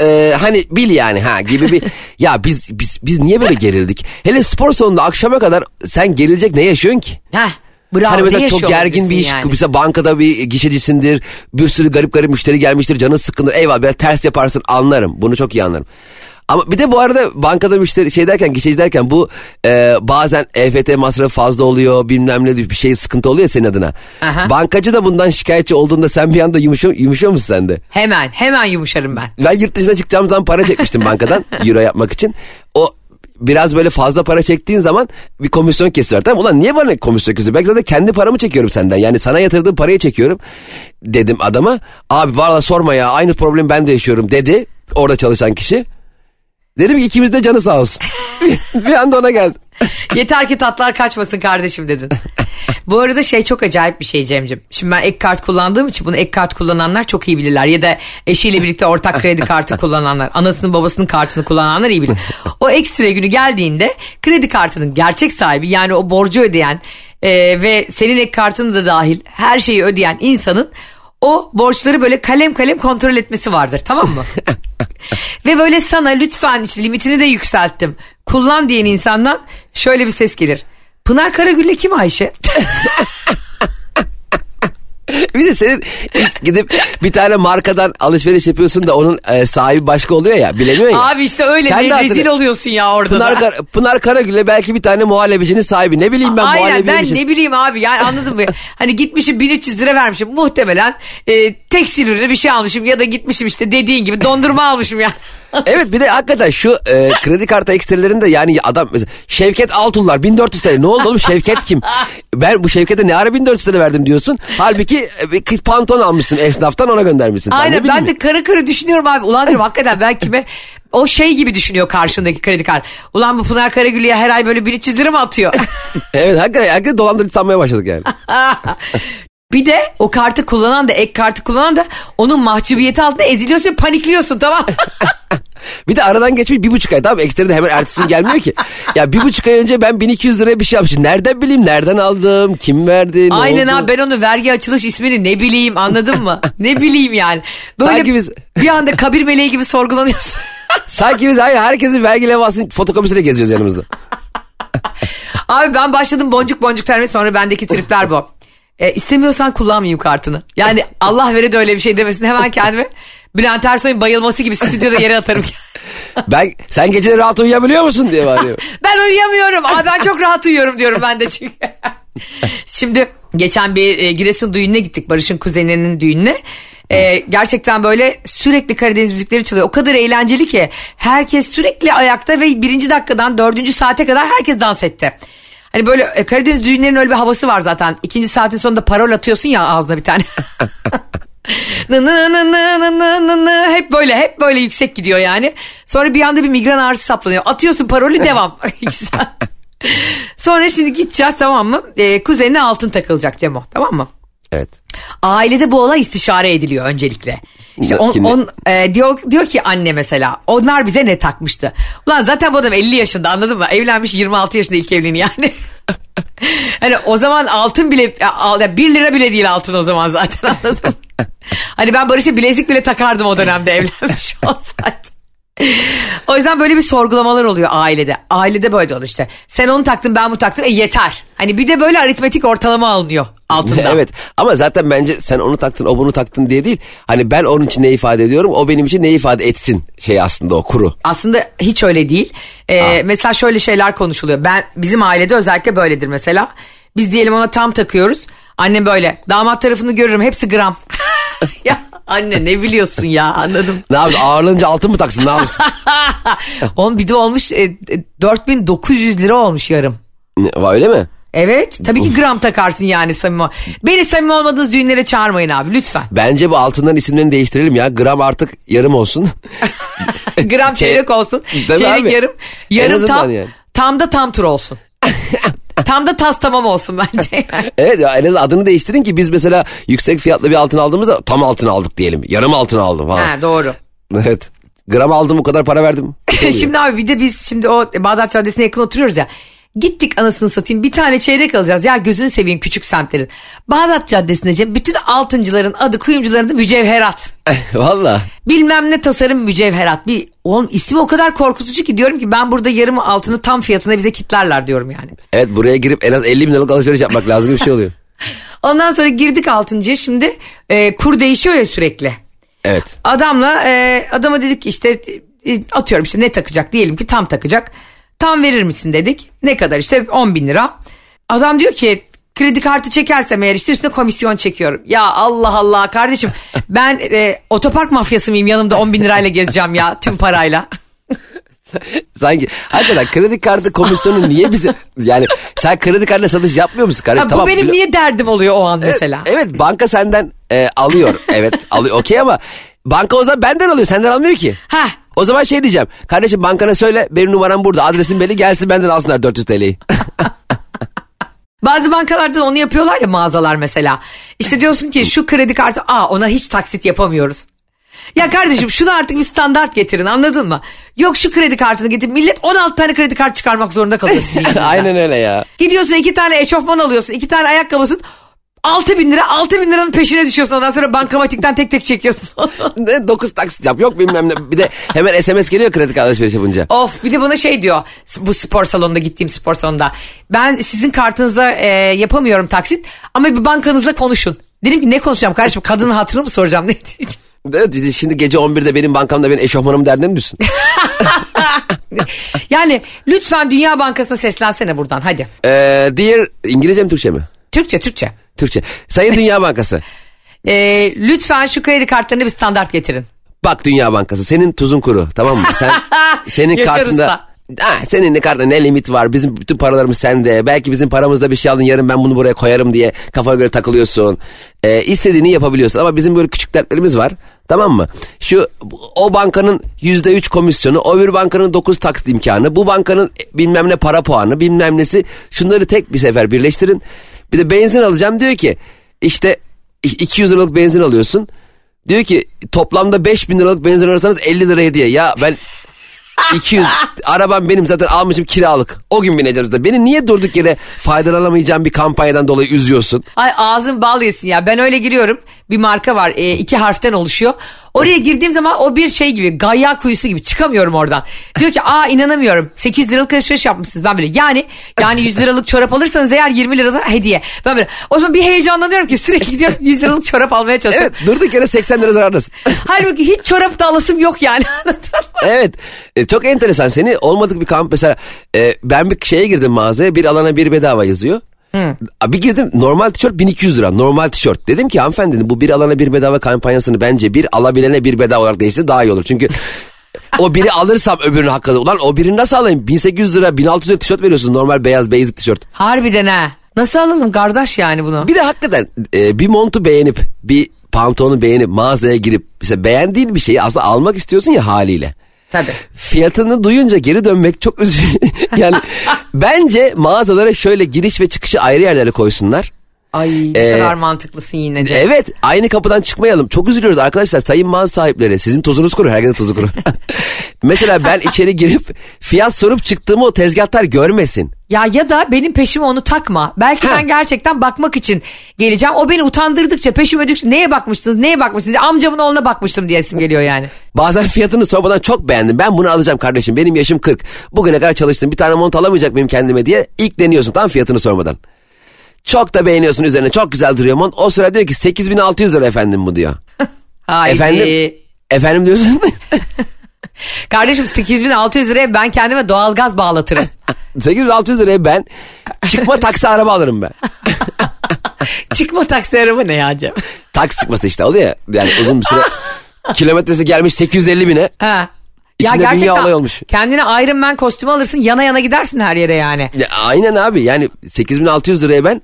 e, hani bil yani ha gibi bir ya biz biz biz niye böyle gerildik? Hele spor salonunda akşama kadar sen gerilecek ne yaşıyorsun ki? Heh. Bravo, hani mesela çok gergin bir iş. yani? Mesela bankada bir gişecisindir. Bir sürü garip garip müşteri gelmiştir. Canın sıkkındır. Eyvallah biraz ters yaparsın anlarım. Bunu çok iyi anlarım. Ama bir de bu arada bankada müşteri şey derken gişeci derken bu e, bazen EFT masrafı fazla oluyor bilmem ne bir şey sıkıntı oluyor senin adına. Aha. Bankacı da bundan şikayetçi olduğunda sen bir anda yumuşuyor, yumuşuyor musun sen de? Hemen hemen yumuşarım ben. Ben yurt dışına çıkacağım zaman para çekmiştim bankadan euro yapmak için. O biraz böyle fazla para çektiğin zaman bir komisyon kesiyor. Tamam ulan niye bana komisyon kesiyor? Belki zaten kendi paramı çekiyorum senden. Yani sana yatırdığım parayı çekiyorum dedim adama. Abi valla sorma ya aynı problemi ben de yaşıyorum dedi orada çalışan kişi. Dedim ki ikimiz de canı sağ olsun. bir anda ona geldim. Yeter ki tatlar kaçmasın kardeşim dedin. Bu arada şey çok acayip bir şey Cem'cim. Şimdi ben ek kart kullandığım için bunu ek kart kullananlar çok iyi bilirler. Ya da eşiyle birlikte ortak kredi kartı kullananlar. Anasının babasının kartını kullananlar iyi bilir. O ekstra günü geldiğinde kredi kartının gerçek sahibi yani o borcu ödeyen e, ve senin ek kartını da dahil her şeyi ödeyen insanın o borçları böyle kalem kalem kontrol etmesi vardır tamam mı? Ve böyle sana lütfen işte limitini de yükselttim. Kullan diyen insandan şöyle bir ses gelir. Pınar Karagül'le kim Ayşe? Bir de senin gidip bir tane markadan alışveriş yapıyorsun da onun e, sahibi başka oluyor ya bilemiyorsun ya. Abi işte öyle Sen bir de rezil oluyorsun ya orada Pınar, da. Kar- Pınar Karagül'e belki bir tane muhallebicinin sahibi. Ne bileyim ben Aynen ben muhallebiymişiz. ne bileyim abi yani anladın mı? Hani gitmişim 1300 lira vermişim muhtemelen e, tekstil ürünü bir şey almışım ya da gitmişim işte dediğin gibi dondurma almışım ya. Evet bir de hakikaten şu e, kredi kartı ekstrelerinde yani adam Şevket Altunlar 1400 TL. Ne oldu oğlum Şevket kim? Ben bu Şevket'e ne ara 1400 TL verdim diyorsun. Halbuki e, pantolon almışsın esnaftan ona göndermişsin. Ben ne Aynen bileyim ben de kara kara düşünüyorum abi. Ulan diyorum hakikaten ben kime o şey gibi düşünüyor karşındaki kredi kart. Ulan bu Pınar Karagül'e her ay böyle 1300 lira mı atıyor? Evet hakikaten, hakikaten dolandırıcı sanmaya başladık yani. Bir de o kartı kullanan da ek kartı kullanan da onun mahcubiyeti altında eziliyorsun panikliyorsun tamam. Bir de aradan geçmiş bir buçuk ay tamam ekstra de hemen ertesi gün gelmiyor ki. Ya bir buçuk ay önce ben 1200 liraya bir şey yapmışım. Nereden bileyim nereden aldım kim verdi ne Aynen oldu? abi ben onu vergi açılış ismini ne bileyim anladın mı? Ne bileyim yani. Böyle Sanki biz- bir anda kabir meleği gibi sorgulanıyorsun. Sanki biz hayır, herkesin vergi levhasını fotokopisiyle geziyoruz yanımızda. Abi ben başladım boncuk boncuk terme sonra bendeki tripler bu. E, istemiyorsan kullanmayayım kartını. Yani Allah vere de öyle bir şey demesin hemen kendime. Bülent Ersoy'un bayılması gibi stüdyoda yere atarım. Ben sen geceleri rahat uyuyabiliyor musun diye bağırıyor. ben uyuyamıyorum. Abi ben çok rahat uyuyorum diyorum ben de çünkü. Şimdi geçen bir e, Giresun düğününe gittik. Barış'ın kuzeninin düğününe. E, gerçekten böyle sürekli Karadeniz müzikleri çalıyor. O kadar eğlenceli ki herkes sürekli ayakta ve birinci dakikadan dördüncü saate kadar herkes dans etti. Hani böyle e, Karadeniz düğünlerinin öyle bir havası var zaten. İkinci saatin sonunda parol atıyorsun ya ağzına bir tane. Nı nı nı nı nı nı nı nı. Hep böyle hep böyle yüksek gidiyor yani. Sonra bir anda bir migren ağrısı saplanıyor. Atıyorsun parolü devam. Sonra şimdi gideceğiz tamam mı? Ee, kuzenine altın takılacak Cemo tamam mı? Evet. Ailede bu olay istişare ediliyor öncelikle. İşte on, Kimi? on, e, diyor, diyor ki anne mesela onlar bize ne takmıştı? Ulan zaten bu adam 50 yaşında anladın mı? Evlenmiş 26 yaşında ilk evliliğini yani. hani o zaman altın bile ya, al- ya 1 lira bile değil altın o zaman zaten anladın mı? Hani ben Barış'a bilezik bile takardım o dönemde evlenmiş olsaydı. O yüzden böyle bir sorgulamalar oluyor ailede. Ailede böyle olur işte. Sen onu taktın ben bu taktım e yeter. Hani bir de böyle aritmetik ortalama alınıyor altında. evet ama zaten bence sen onu taktın o bunu taktın diye değil. Hani ben onun için ne ifade ediyorum o benim için ne ifade etsin şey aslında o kuru. Aslında hiç öyle değil. Ee, mesela şöyle şeyler konuşuluyor. Ben bizim ailede özellikle böyledir mesela. Biz diyelim ona tam takıyoruz. Annem böyle damat tarafını görürüm hepsi gram. ya anne ne biliyorsun ya anladım. Ne yapsın ağırlığınca altın mı taksın ne yapsın? Onun bir de olmuş e, e, 4900 lira olmuş yarım. Ne, Öyle mi? Evet tabii ki gram takarsın yani samimi. Beni samimi olmadığınız düğünlere çağırmayın abi lütfen. Bence bu altından isimlerini değiştirelim ya. Gram artık yarım olsun. gram çeyrek olsun. Değil Çeyrek abi? yarım. Yarım tam. yani. Tam da tam tur olsun. tam da tas tamam olsun bence. evet ya en azından adını değiştirin ki biz mesela yüksek fiyatlı bir altın aldığımızda tam altın aldık diyelim. Yarım altın aldım falan. ha doğru. Evet. Gram aldım bu kadar para verdim. şimdi abi bir de biz şimdi o Bağdat Caddesi'ne yakın oturuyoruz ya. Gittik anasını satayım bir tane çeyrek alacağız. Ya gözünü seveyim küçük semtlerin. Bağdat Caddesi'nde Cem, bütün altıncıların adı kuyumcuların adı mücevherat. Valla. Bilmem ne tasarım mücevherat. Bir, oğlum ismi o kadar korkutucu ki diyorum ki ben burada yarım altını tam fiyatına bize kitlerler diyorum yani. Evet buraya girip en az 50 bin liralık alışveriş yapmak lazım bir şey oluyor. Ondan sonra girdik altıncıya şimdi e, kur değişiyor ya sürekli. Evet. Adamla e, adama dedik ki işte e, atıyorum işte ne takacak diyelim ki tam takacak. Tam verir misin dedik. Ne kadar işte 10 bin lira. Adam diyor ki kredi kartı çekersem eğer işte üstüne komisyon çekiyorum. Ya Allah Allah kardeşim ben e, otopark mafyası mıyım yanımda 10 bin lirayla gezeceğim ya tüm parayla. Sanki hakikaten kredi kartı komisyonu niye bize yani sen kredi kartıyla satış yapmıyor musun kardeşim? Ha, bu benim bilo- niye derdim oluyor o an mesela. Evet banka senden e, alıyor. Evet alıyor okey ama banka o zaman benden alıyor senden almıyor ki. Heh. O zaman şey diyeceğim. Kardeşim bankana söyle benim numaram burada adresim belli gelsin benden alsınlar 400 TL'yi. Bazı bankalarda onu yapıyorlar ya mağazalar mesela. İşte diyorsun ki şu kredi kartı aa ona hiç taksit yapamıyoruz. Ya kardeşim şunu artık bir standart getirin anladın mı? Yok şu kredi kartını getir. Millet 16 tane kredi kart çıkarmak zorunda kalıyor sizin. Aynen öyle ya. Gidiyorsun iki tane eşofman alıyorsun. iki tane ayakkabısın. 6 bin lira 6 bin liranın peşine düşüyorsun. Ondan sonra bankamatikten tek tek çekiyorsun. Ne 9 taksit yap yok bilmem ne. Bir de hemen SMS geliyor kredi kartı alışveriş yapınca. Of bir de bana şey diyor bu spor salonunda gittiğim spor salonunda. Ben sizin kartınızda e, yapamıyorum taksit ama bir bankanızla konuşun. Dedim ki ne konuşacağım kardeşim kadının hatırını mı soracağım ne diyeceğim. Evet bir de şimdi gece 11'de benim bankamda benim eşofmanım derdine mi düşsün? Yani lütfen Dünya Bankası'na seslensene buradan hadi. Ee, dear İngilizce mi Türkçe mi? Türkçe Türkçe. Türkçe. Sayın Dünya Bankası. E, lütfen şu kredi kartlarını bir standart getirin. Bak Dünya Bankası senin tuzun kuru tamam mı? Sen senin Yaşar kartında Usta. Ha, senin de kartında ne limit var? Bizim bütün paralarımız sende. Belki bizim paramızda bir şey aldın yarın ben bunu buraya koyarım diye kafaya göre takılıyorsun. Ee, istediğini yapabiliyorsun ama bizim böyle küçük dertlerimiz var. Tamam mı? Şu o bankanın yüzde üç komisyonu, o bir bankanın dokuz taksit imkanı, bu bankanın bilmem ne para puanı, bilmem nesi. Şunları tek bir sefer birleştirin. Bir de benzin alacağım diyor ki işte 200 liralık benzin alıyorsun. Diyor ki toplamda 5000 liralık benzin alırsanız 50 lira hediye. Ya ben 200 arabam benim zaten almışım kiralık. O gün bineceğim zaten. Beni niye durduk yere faydalanamayacağım bir kampanyadan dolayı üzüyorsun? Ay ağzın bal yesin ya. Ben öyle giriyorum. Bir marka var. e, iki harften oluşuyor. Oraya girdiğim zaman o bir şey gibi. Gayya kuyusu gibi. Çıkamıyorum oradan. Diyor ki aa inanamıyorum. 800 liralık alışveriş yapmışsınız. Ben böyle yani yani 100 liralık çorap alırsanız eğer 20 lira da hediye. Ben böyle o zaman bir heyecanlanıyorum ki sürekli gidiyorum 100 liralık çorap almaya Evet çalışıyorum. durduk yere 80 lira zarardasın. Halbuki hiç çorap da alasım yok yani. Evet E, çok enteresan seni olmadık bir kamp mesela e, ben bir şeye girdim mağazaya bir alana bir bedava yazıyor. Bir girdim normal tişört 1200 lira normal tişört. Dedim ki hanımefendi bu bir alana bir bedava kampanyasını bence bir alabilene bir bedava olarak değiştirse daha iyi olur. Çünkü o biri alırsam öbürünün hakkında. Ulan o birini nasıl alayım? 1800 lira 1600 lira tişört veriyorsun normal beyaz basic tişört. Harbiden ha. Nasıl alalım kardeş yani bunu? Bir de hakikaten e, bir montu beğenip bir pantolonu beğenip mağazaya girip mesela beğendiğin bir şeyi aslında almak istiyorsun ya haliyle. Tabii. Fiyatını duyunca geri dönmek çok üzücü. yani bence mağazalara şöyle giriş ve çıkışı ayrı yerlere koysunlar. Ay ne Ee, kadar mantıklısın yine Cem. Evet aynı kapıdan çıkmayalım. Çok üzülüyoruz arkadaşlar sayın mağaza sahipleri. Sizin tozunuz kuru herkesin tozu kuru. Mesela ben içeri girip fiyat sorup çıktığımı o tezgahtar görmesin. Ya ya da benim peşime onu takma. Belki Ha. ben gerçekten bakmak için geleceğim. O beni utandırdıkça peşime düştü. Neye bakmıştınız? Neye bakmıştınız? Amcamın oğluna bakmıştım diyesim geliyor yani. Bazen fiyatını sormadan çok beğendim. Ben bunu alacağım kardeşim. Benim yaşım 40. Bugüne kadar çalıştım. Bir tane mont alamayacak mıyım kendime diye ilk deniyorsun tam fiyatını sormadan. Çok da beğeniyorsun üzerine. Çok güzel duruyor mont. O sıra diyor ki 8600 lira efendim bu diyor. Haydi. Efendim? Efendim diyorsun. Kardeşim 8600 liraya ben kendime doğalgaz bağlatırım. 8600 liraya ben çıkma taksi araba alırım ben. Çıkma taksi araba ne ya Cem? Taksi çıkması işte oluyor ya. Yani uzun bir süre kilometresi gelmiş 850 bine. Ha. İçinde dünya olay olmuş. kendine Iron Man kostümü alırsın yana yana gidersin her yere yani. Ya, aynen abi yani 8600 liraya ben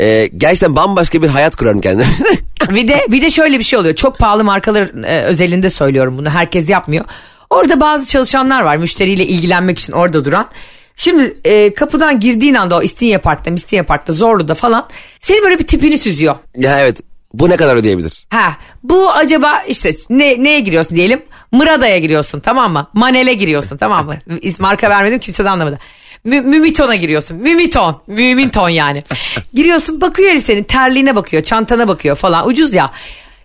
e, gerçekten bambaşka bir hayat kurarım kendime. bir de bir de şöyle bir şey oluyor. Çok pahalı markalar e, özelinde söylüyorum bunu. Herkes yapmıyor. Orada bazı çalışanlar var müşteriyle ilgilenmek için orada duran. Şimdi e, kapıdan girdiğin anda o İstinye Park'ta, İstinye Park'ta, Zorlu'da falan seni böyle bir tipini süzüyor. ya evet bu ne kadar ödeyebilir? Ha bu acaba işte ne, neye giriyorsun diyelim Mırada'ya giriyorsun tamam mı? Manel'e giriyorsun tamam mı? Marka vermedim kimse de anlamadı. Mü- Mümiton'a giriyorsun. Mümiton. Müminton yani. Giriyorsun bakıyor herif senin terliğine bakıyor, çantana bakıyor falan. Ucuz ya.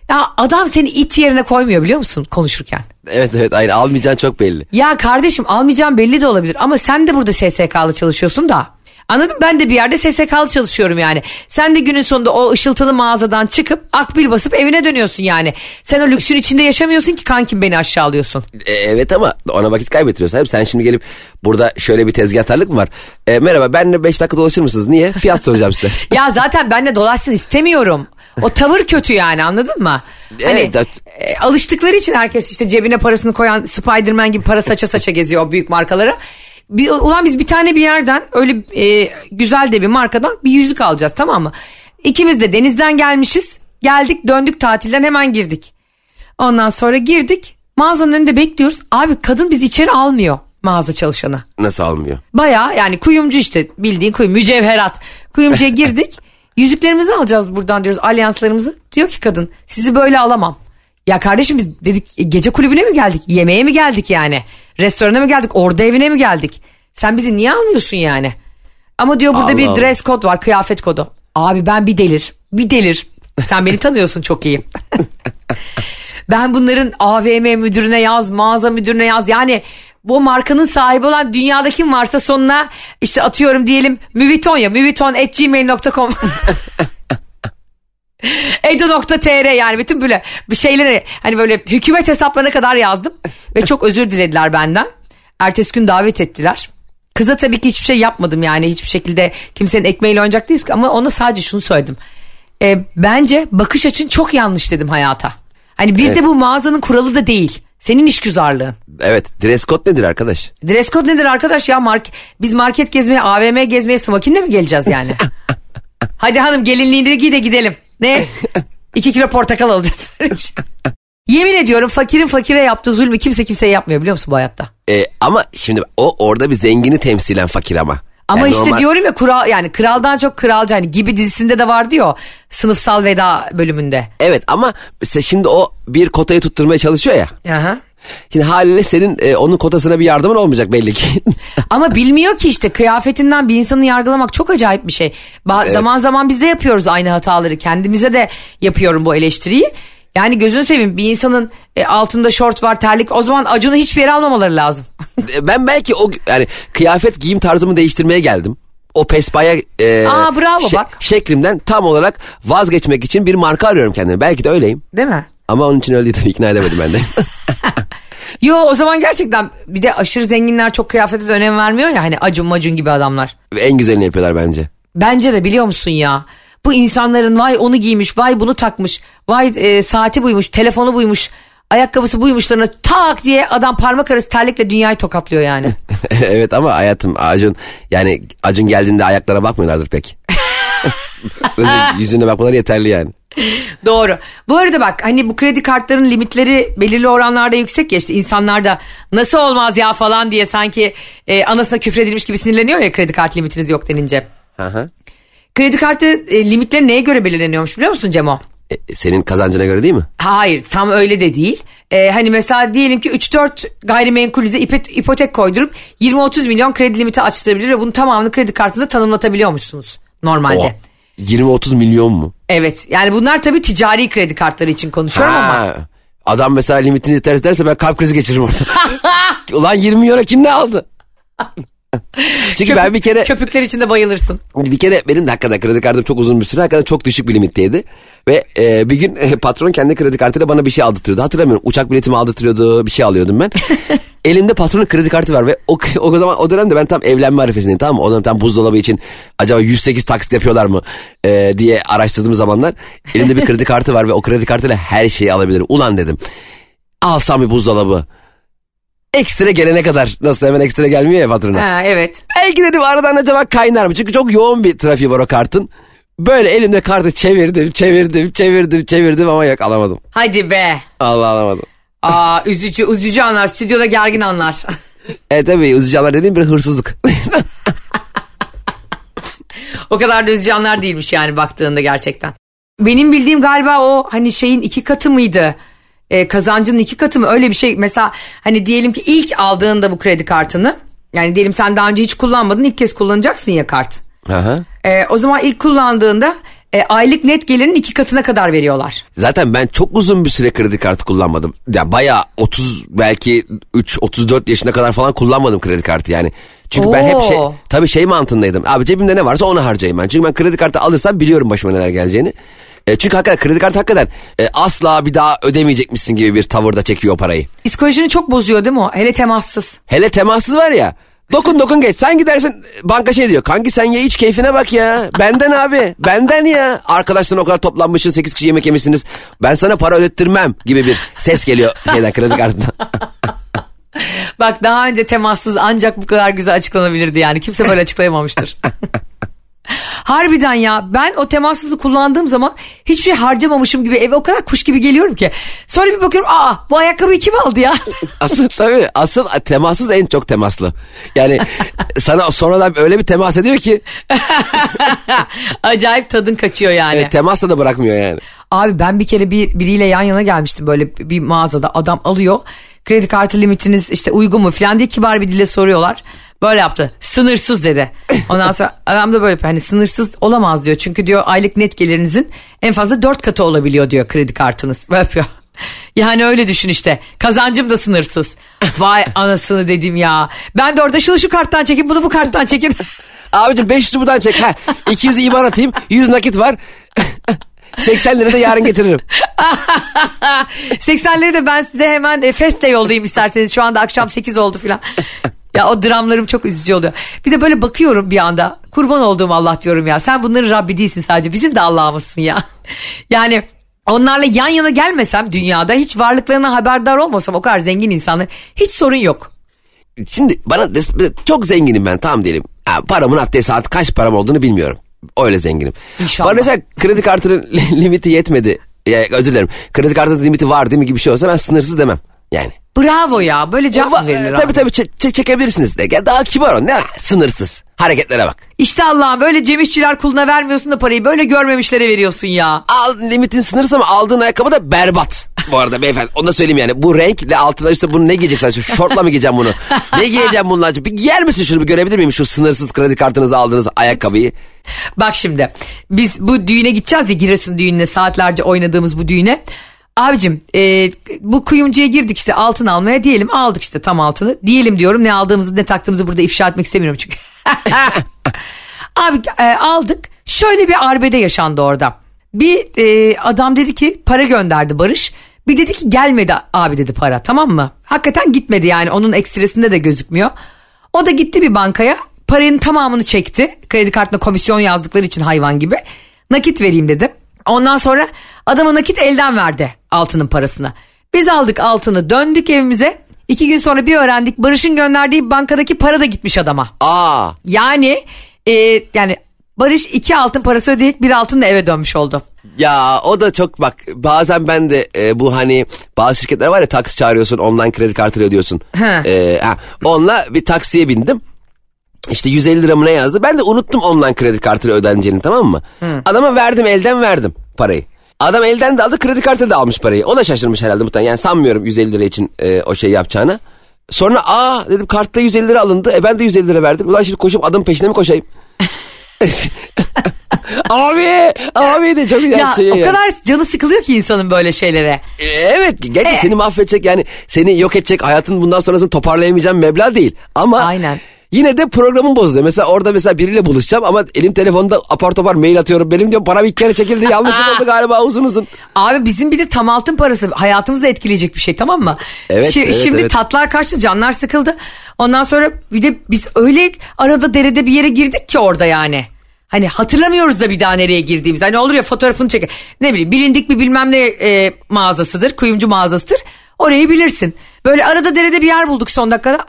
Ya adam seni it yerine koymuyor biliyor musun konuşurken? Evet evet aynen almayacağın çok belli. Ya kardeşim almayacağım belli de olabilir ama sen de burada SSK'lı çalışıyorsun da. Anladın mı? Ben de bir yerde SSK'lı çalışıyorum yani. Sen de günün sonunda o ışıltılı mağazadan çıkıp akbil basıp evine dönüyorsun yani. Sen o lüksün içinde yaşamıyorsun ki kankim beni aşağılıyorsun. E, evet ama ona vakit kaybettiriyorsun. Abi sen şimdi gelip burada şöyle bir tezgahtarlık mı var? E, merhaba benle 5 dakika dolaşır mısınız? Niye? Fiyat soracağım size. Ya zaten benle dolaşsın istemiyorum. O tavır kötü yani anladın mı? Hani Evet. e, alıştıkları için herkes işte cebine parasını koyan Spiderman gibi para saça saça geziyor o büyük markalara. Bir, ulan biz bir tane bir yerden öyle e, güzel de bir markadan bir yüzük alacağız tamam mı? İkimiz de denizden gelmişiz. Geldik döndük tatilden hemen girdik. Ondan sonra girdik mağazanın önünde bekliyoruz. Abi kadın bizi içeri almıyor mağaza çalışanı. Nasıl almıyor? Baya yani kuyumcu işte bildiğin kuyum mücevherat. Kuyumcuya girdik. Yüzüklerimizi alacağız buradan diyoruz alyanslarımızı. Diyor ki kadın sizi böyle alamam. Ya kardeşim biz dedik gece kulübüne mi geldik? Yemeğe mi geldik yani? Restorana mı geldik? Orada evine mi geldik? Sen bizi niye almıyorsun yani? Ama diyor burada Allah bir Allah. dress code var kıyafet kodu. Abi ben bir delir. Bir delir. Sen beni tanıyorsun çok iyi. Ben bunların AVM müdürüne yaz, mağaza müdürüne yaz. Yani bu markanın sahibi olan dünyada kim varsa sonuna işte atıyorum diyelim Müviton ya. Edo.tr yani bütün böyle bir şeyleri hani böyle hükümet hesaplarına kadar yazdım. Ve çok özür dilediler benden. Ertesi gün davet ettiler. Kıza tabii ki hiçbir şey yapmadım yani hiçbir şekilde kimsenin ekmeğiyle oynayacak değiliz ama ona sadece şunu söyledim. E, bence bakış açın çok yanlış dedim hayata. Hani bir de bu mağazanın kuralı da değil. Senin işgüzarlığın. Evet dress code nedir arkadaş? Dress code nedir arkadaş ya? Mark biz market gezmeye, AVM gezmeye smokinle mi geleceğiz yani? Hadi hanım gelinliğini giy de gidelim. Ne? İki kilo portakal alacağız. Yemin ediyorum fakirin fakire yaptığı zulmü kimse kimseye yapmıyor biliyor musun bu hayatta? E, ama şimdi o orada bir zengini temsilen fakir ama. Ama Yani işte normal- diyorum ya kural yani kraldan çok kralcı hani gibi dizisinde de vardı ya sınıfsal veda bölümünde. Evet ama şimdi o bir kotayı tutturmaya çalışıyor ya. Aha. Şimdi haliyle senin e, onun kotasına bir yardımın olmayacak belli ki. Ama bilmiyor ki işte kıyafetinden bir insanı yargılamak çok acayip bir şey. Ba- Zaman zaman biz de yapıyoruz aynı hataları. Kendimize de yapıyorum bu eleştiriyi. Yani gözünü seveyim bir insanın e, altında şort var terlik o zaman acını hiçbir yere almamaları lazım. E, ben belki o yani kıyafet giyim tarzımı değiştirmeye geldim. O pespaya e, Aa, bravo bak. şeklimden tam olarak vazgeçmek için bir marka arıyorum kendime. Belki de öyleyim. Değil mi? Ama onun için öyle değil tabii ikna edemedim ben de. Yo o zaman gerçekten bir de aşırı zenginler çok kıyafete de önem vermiyor ya hani acun macun gibi adamlar. En güzelini yapıyorlar bence. Bence de biliyor musun ya? Bu insanların vay onu giymiş, vay bunu takmış, vay e, saati buymuş, telefonu buymuş, ayakkabısı buymuşlarına tak diye adam parmak arası terlikle dünyayı tokatlıyor yani. evet ama hayatım Acun yani Acun geldiğinde ayaklara bakmıyorlardır pek. Böyle yüzüne bakmaları yeterli yani. Doğru. Bu arada bak hani bu kredi kartlarının limitleri belirli oranlarda yüksek ya işte insanlar da nasıl olmaz ya falan diye sanki e, anasına küfredilmiş gibi sinirleniyor ya kredi kart limitiniz yok denince. Aha. Kredi kartı e, limitleri neye göre belirleniyormuş biliyor musun Cemo? E, senin kazancına göre değil mi? Hayır tam öyle de değil. Ee, hani mesela diyelim ki 3-4 gayrimenkuluze ipe- ipotek koydurup 20-30 milyon kredi limiti açtırabilir ve bunun tamamını kredi kartınıza tanımlatabiliyormuşsunuz normalde. Oha. 20-30 milyon mu? Evet yani bunlar tabii ticari kredi kartları için konuşuyorum ama. Ha. Adam mesela limitini ters derse ben kalp krizi geçiririm orada. Ulan 20 milyona kim ne aldı? Çünkü ben bir kere Köpükler içinde bayılırsın. bir kere benim de hakikaten kredi kartım çok uzun bir süre hakikaten çok düşük bir limitteydi. Ve e, bir gün e, patron kendi kredi kartıyla bana bir şey aldırtıyordu. Hatırlamıyorum uçak biletimi aldırtıyordu bir şey alıyordum ben. Elimde patronun kredi kartı var ve o, o zaman o dönemde ben tam evlenme arifesindeyim tamam mı? O dönem tam buzdolabı için acaba 108 taksit yapıyorlar mı e, diye araştırdığım zamanlar. Elimde bir kredi kartı var ve o kredi kartıyla her şeyi alabilirim. Ulan dedim alsam bir buzdolabı. Ekstra gelene kadar nasıl hemen ekstra gelmiyor ya patrona. Ha, evet. Belki dedim aradan acaba kaynar mı? Çünkü çok yoğun bir trafiği var o kartın. Böyle elimde kartı çevirdim, çevirdim, çevirdim, çevirdim ama yok alamadım. Hadi be. Allah alamadım. Aa üzücü üzücü anlar. Stüdyoda gergin anlar. E tabii üzücü anlar dediğim bir hırsızlık. o kadar da üzücü anlar değilmiş yani baktığında gerçekten. Benim bildiğim galiba o hani şeyin iki katı mıydı? Ee, kazancının iki katı mı? Öyle bir şey. Mesela hani diyelim ki ilk aldığında bu kredi kartını. Yani diyelim sen daha önce hiç kullanmadın ilk kez kullanacaksın ya kart. Aha. Ee, o zaman ilk kullandığında e, aylık net gelirin iki katına kadar veriyorlar. Zaten ben çok uzun bir süre kredi kartı kullanmadım. Ya bayağı 30 belki 3 34 yaşına kadar falan kullanmadım kredi kartı yani. Çünkü ben hep şey Oo. tabii şey mantığındaydım. Abi cebimde ne varsa onu harcayayım ben. Çünkü ben kredi kartı alırsam biliyorum başıma neler geleceğini. E, çünkü hakikaten kredi kartı hakikaten e, asla bir daha ödemeyecekmişsin gibi bir tavırda çekiyor o parayı. Psikolojini çok bozuyor değil mi o? Hele temassız. Hele temassız var ya. Dokun dokun geç. Sen gidersin banka şey diyor. Kanki sen ye iç keyfine bak ya. Benden abi. Benden ya. Arkadaşların o kadar toplanmışsın 8 kişi yemek yemişsiniz. Ben sana para ödettirmem gibi bir ses geliyor şeyden kredi kartından. Bak daha önce temassız ancak bu kadar güzel açıklanabilirdi yani. Kimse böyle açıklayamamıştır. Harbiden ya ben o temassızı kullandığım zaman hiçbir şey harcamamışım gibi eve o kadar kuş gibi geliyorum ki. Sonra bir bakıyorum aa bu ayakkabıyı kim aldı ya? Asıl tabii asıl temassız en çok temaslı. Yani sana sonradan öyle bir temas ediyor ki Acayip tadın kaçıyor yani. e, temasla da bırakmıyor yani. Abi ben bir kere bir biriyle yan yana gelmiştim böyle bir mağazada adam alıyor. Kredi kartı limitiniz işte uygun mu falan diye kibar bir dille soruyorlar. Böyle yaptı. Sınırsız dedi. Ondan sonra adam da böyle. Hani sınırsız olamaz diyor. Çünkü diyor aylık net gelirinizin en fazla dört katı olabiliyor diyor kredi kartınız. Böyle yapıyor. Yani öyle düşün işte. Kazancım da sınırsız. Vay anasını dedim ya. Ben de orada şunu şu karttan çekin bunu bu karttan çekin. Abicim 500'ü buradan çek. Ha, 200'ü iban atayım. 100 nakit var. 80 lira da yarın getiririm. 80'leri de ben size hemen Feste yollayayım isterseniz. Şu anda akşam 8 oldu filan. Ya o dramlarım çok üzücü oluyor. Bir de böyle bakıyorum bir anda. Kurban olduğum Allah diyorum ya. Sen bunların Rabbi değilsin sadece. Bizim de Allah'ımızsın ya. Yani onlarla yan yana gelmesem dünyada hiç varlıklarına haberdar olmasam o kadar zengin insanlar hiç sorun yok. Şimdi bana çok zenginim ben tamam diyelim. Paramın haddi saat kaç param olduğunu bilmiyorum. Öyle zenginim. İnşallah. Bana mesela kredi kartının limiti yetmedi. Ya, özür dilerim. Kredi kartının limiti var değil mi gibi bir şey olsa ben sınırsız demem. Yani. Bravo ya böyle cevap mı verilir tabii abi? tabii çe- çe- çekebilirsiniz de. Gel daha kibar ol. Ne sınırsız. Hareketlere bak. İşte Allah'ım böyle Cem İşçiler kuluna vermiyorsun da parayı böyle görmemişlere veriyorsun ya. Al limitin sınırsız ama aldığın ayakkabı da berbat. Bu arada beyefendi onu da söyleyeyim yani. Bu renkle altına üstte bunu ne giyeceksin? Şu şortla mı giyeceğim bunu? Ne giyeceğim bununla? Bir giyer misin şunu bir görebilir miyim? Şu sınırsız kredi kartınızı aldığınız ayakkabıyı. Bak şimdi biz bu düğüne gideceğiz ya Giresun düğününe saatlerce oynadığımız bu düğüne. Abicim e, bu kuyumcuya girdik işte altın almaya diyelim aldık işte tam altını. Diyelim diyorum ne aldığımızı ne taktığımızı burada ifşa etmek istemiyorum çünkü. Abi e, aldık şöyle bir arbede yaşandı orada. Bir e, adam dedi ki para gönderdi Barış. Bir dedi ki gelmedi abi dedi para tamam mı? Hakikaten gitmedi yani onun ekstresinde de gözükmüyor. O da gitti bir bankaya paranın tamamını çekti. Kredi kartına komisyon yazdıkları için hayvan gibi. Nakit vereyim dedi. Ondan sonra adama nakit elden verdi altının parasını. Biz aldık altını döndük evimize. İki gün sonra bir öğrendik Barış'ın gönderdiği bankadaki para da gitmiş adama. Aa Yani e, yani Barış iki altın parası ödeyip bir altınla eve dönmüş oldu. Ya o da çok bak bazen ben de e, bu hani bazı şirketler var ya taksi çağırıyorsun online kredi kartıyla ödüyorsun. He. E, ha, onunla bir taksiye bindim. İşte 150 lira mı ne yazdı? Ben de unuttum online kredi kartıyla ödeneceğini tamam mı? Adama verdim elden verdim parayı. Adam elden de aldı kredi kartı da almış parayı. O da şaşırmış herhalde muhtemelen. Yani sanmıyorum 150 lira için e, o şey yapacağını. Sonra aa dedim kartta 150 lira alındı. E ben de 150 lira verdim. Ulan şimdi koşup adım peşine mi koşayım? abi abi de çok güzel Ya şey o kadar canı sıkılıyor ki insanın böyle şeylere. E, Evet gerçi E. seni mahvedecek yani seni yok edecek hayatın bundan sonrasını toparlayamayacağım meblağ değil. Ama Aynen. Yine de programın bozuluyor. Mesela orada mesela biriyle buluşacağım ama elim telefonda apar topar mail atıyorum. Benim diyorum para bir kere çekildi yanlışlık oldu galiba uzun uzun. Abi bizim bir de tam altın parası hayatımızı etkileyecek bir şey tamam mı? Evet, Şi- evet, Şimdi evet. tatlar kaçtı canlar sıkıldı. Ondan sonra bir de biz öyle arada derede bir yere girdik ki orada yani. Hani hatırlamıyoruz da bir daha nereye girdiğimiz. Hani olur ya fotoğrafını çek. Ne bileyim bilindik bir bilmem ne e, mağazasıdır. Kuyumcu mağazasıdır. Orayı bilirsin. Böyle arada derede bir yer bulduk son dakikada.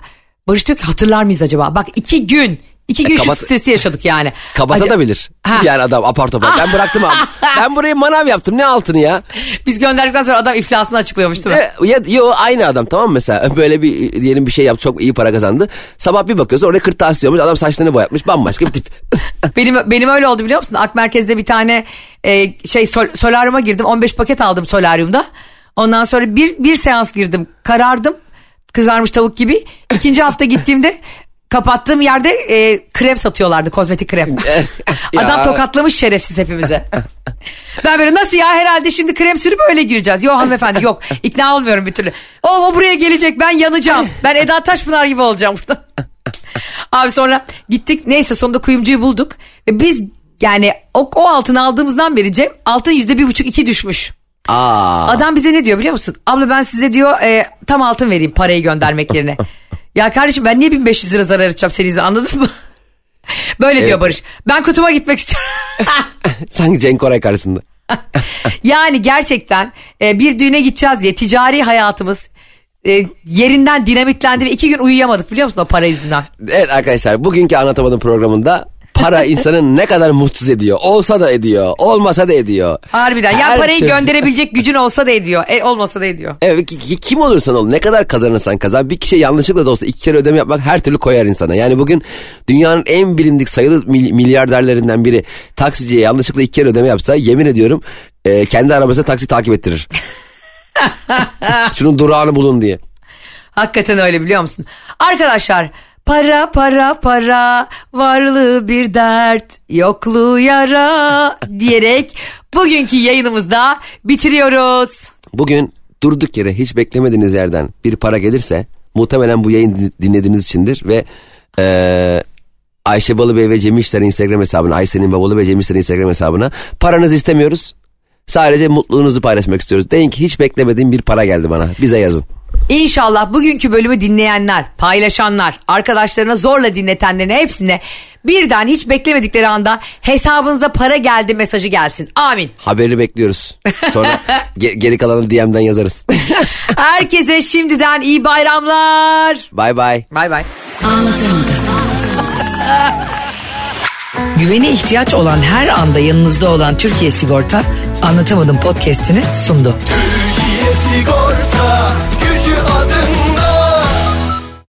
Barış diyor ki hatırlar mıyız acaba? Bak iki gün. iki gün şu kabat- stresi yaşadık yani. Kabata da bilir. Ha. Yani adam apar topar. Ben bıraktım abi. ben burayı manav yaptım ne altını ya. Biz gönderdikten sonra adam iflasını açıklıyormuş değil mi? E, ya, yo aynı adam tamam mı mesela böyle bir diyelim bir şey yaptı çok iyi para kazandı. Sabah bir bakıyorsun orada kırtasiye olmuş adam saçlarını boyatmış bambaşka bir tip. Benim benim öyle oldu biliyor musun? Ak Merkez'de bir tane e, şey sol, solaryuma girdim. 15 paket aldım solaryumda. Ondan sonra bir bir seans girdim. Karardım. Kızarmış tavuk gibi. İkinci hafta gittiğimde kapattığım yerde e, krem satıyorlardı. Kozmetik krem. Adam tokatlamış şerefsiz hepimize. ben böyle nasıl ya herhalde şimdi krem sürüp öyle gireceğiz. Yok hanımefendi yok. İkna olmuyorum bir türlü. O, o buraya gelecek ben yanacağım. Ben Eda Taşpınar gibi olacağım burada. Abi sonra gittik neyse sonunda kuyumcuyu bulduk. Ve biz yani o, o altını aldığımızdan beri Cem altın yüzde bir buçuk iki düşmüş. Aa. Adam bize ne diyor biliyor musun? Abla ben size diyor e, tam altın vereyim parayı göndermek yerine. ya kardeşim ben niye 1500 lira zarar edeceğim yüzünden, anladın mı? Böyle diyor Evet. Barış. Ben kutuma gitmek istiyorum. Sanki Cenk Koray karşısında. yani gerçekten e, bir düğüne gideceğiz diye ticari hayatımız e, yerinden dinamitlendi ve iki gün uyuyamadık biliyor musun o para yüzünden. Evet arkadaşlar bugünkü Anlatamadım programında para insanı ne kadar mutsuz ediyor. Olsa da ediyor, olmasa da ediyor. Harbiden ya Her parayı türlü- gönderebilecek gücün olsa da ediyor. E, olmasa da ediyor. Evet ki- ki- kim olursan ol ne kadar kazanırsan kazan bir kişi yanlışlıkla da olsa iki kere ödeme yapmak her türlü koyar insana. Yani bugün dünyanın en bilindik sayılı mil- milyarderlerinden biri taksiciye yanlışlıkla iki kere ödeme yapsa yemin ediyorum e, kendi arabasına taksi takip ettirir. Şunun durağını bulun diye. Hakikaten öyle biliyor musun? Arkadaşlar para para para varlığı bir dert yokluğu yara diyerek bugünkü yayınımızda bitiriyoruz. Bugün durduk yere hiç beklemediğiniz yerden bir para gelirse muhtemelen bu yayın din- dinlediğiniz içindir ve eee Ayşe Balıbey ve Cem İşler'in Instagram hesabına, Ayşe'nin ve Cem İşler'in Instagram hesabına paranızı istemiyoruz. Sadece mutluluğunuzu paylaşmak istiyoruz. Deyin ki hiç beklemediğim bir para geldi bana. Bize yazın. İnşallah bugünkü bölümü dinleyenler, paylaşanlar, arkadaşlarına zorla dinletenlerin hepsine birden hiç beklemedikleri anda hesabınıza para geldi mesajı gelsin. Amin. Haberi bekliyoruz. Sonra ge- geri kalanı DM'den yazarız. Herkese şimdiden iyi bayramlar. Bay bay. Bay bay. Güvene ihtiyaç olan her anda yanınızda olan Türkiye Sigorta Anlatamadım podcast'ini sundu. Türkiye Sigorta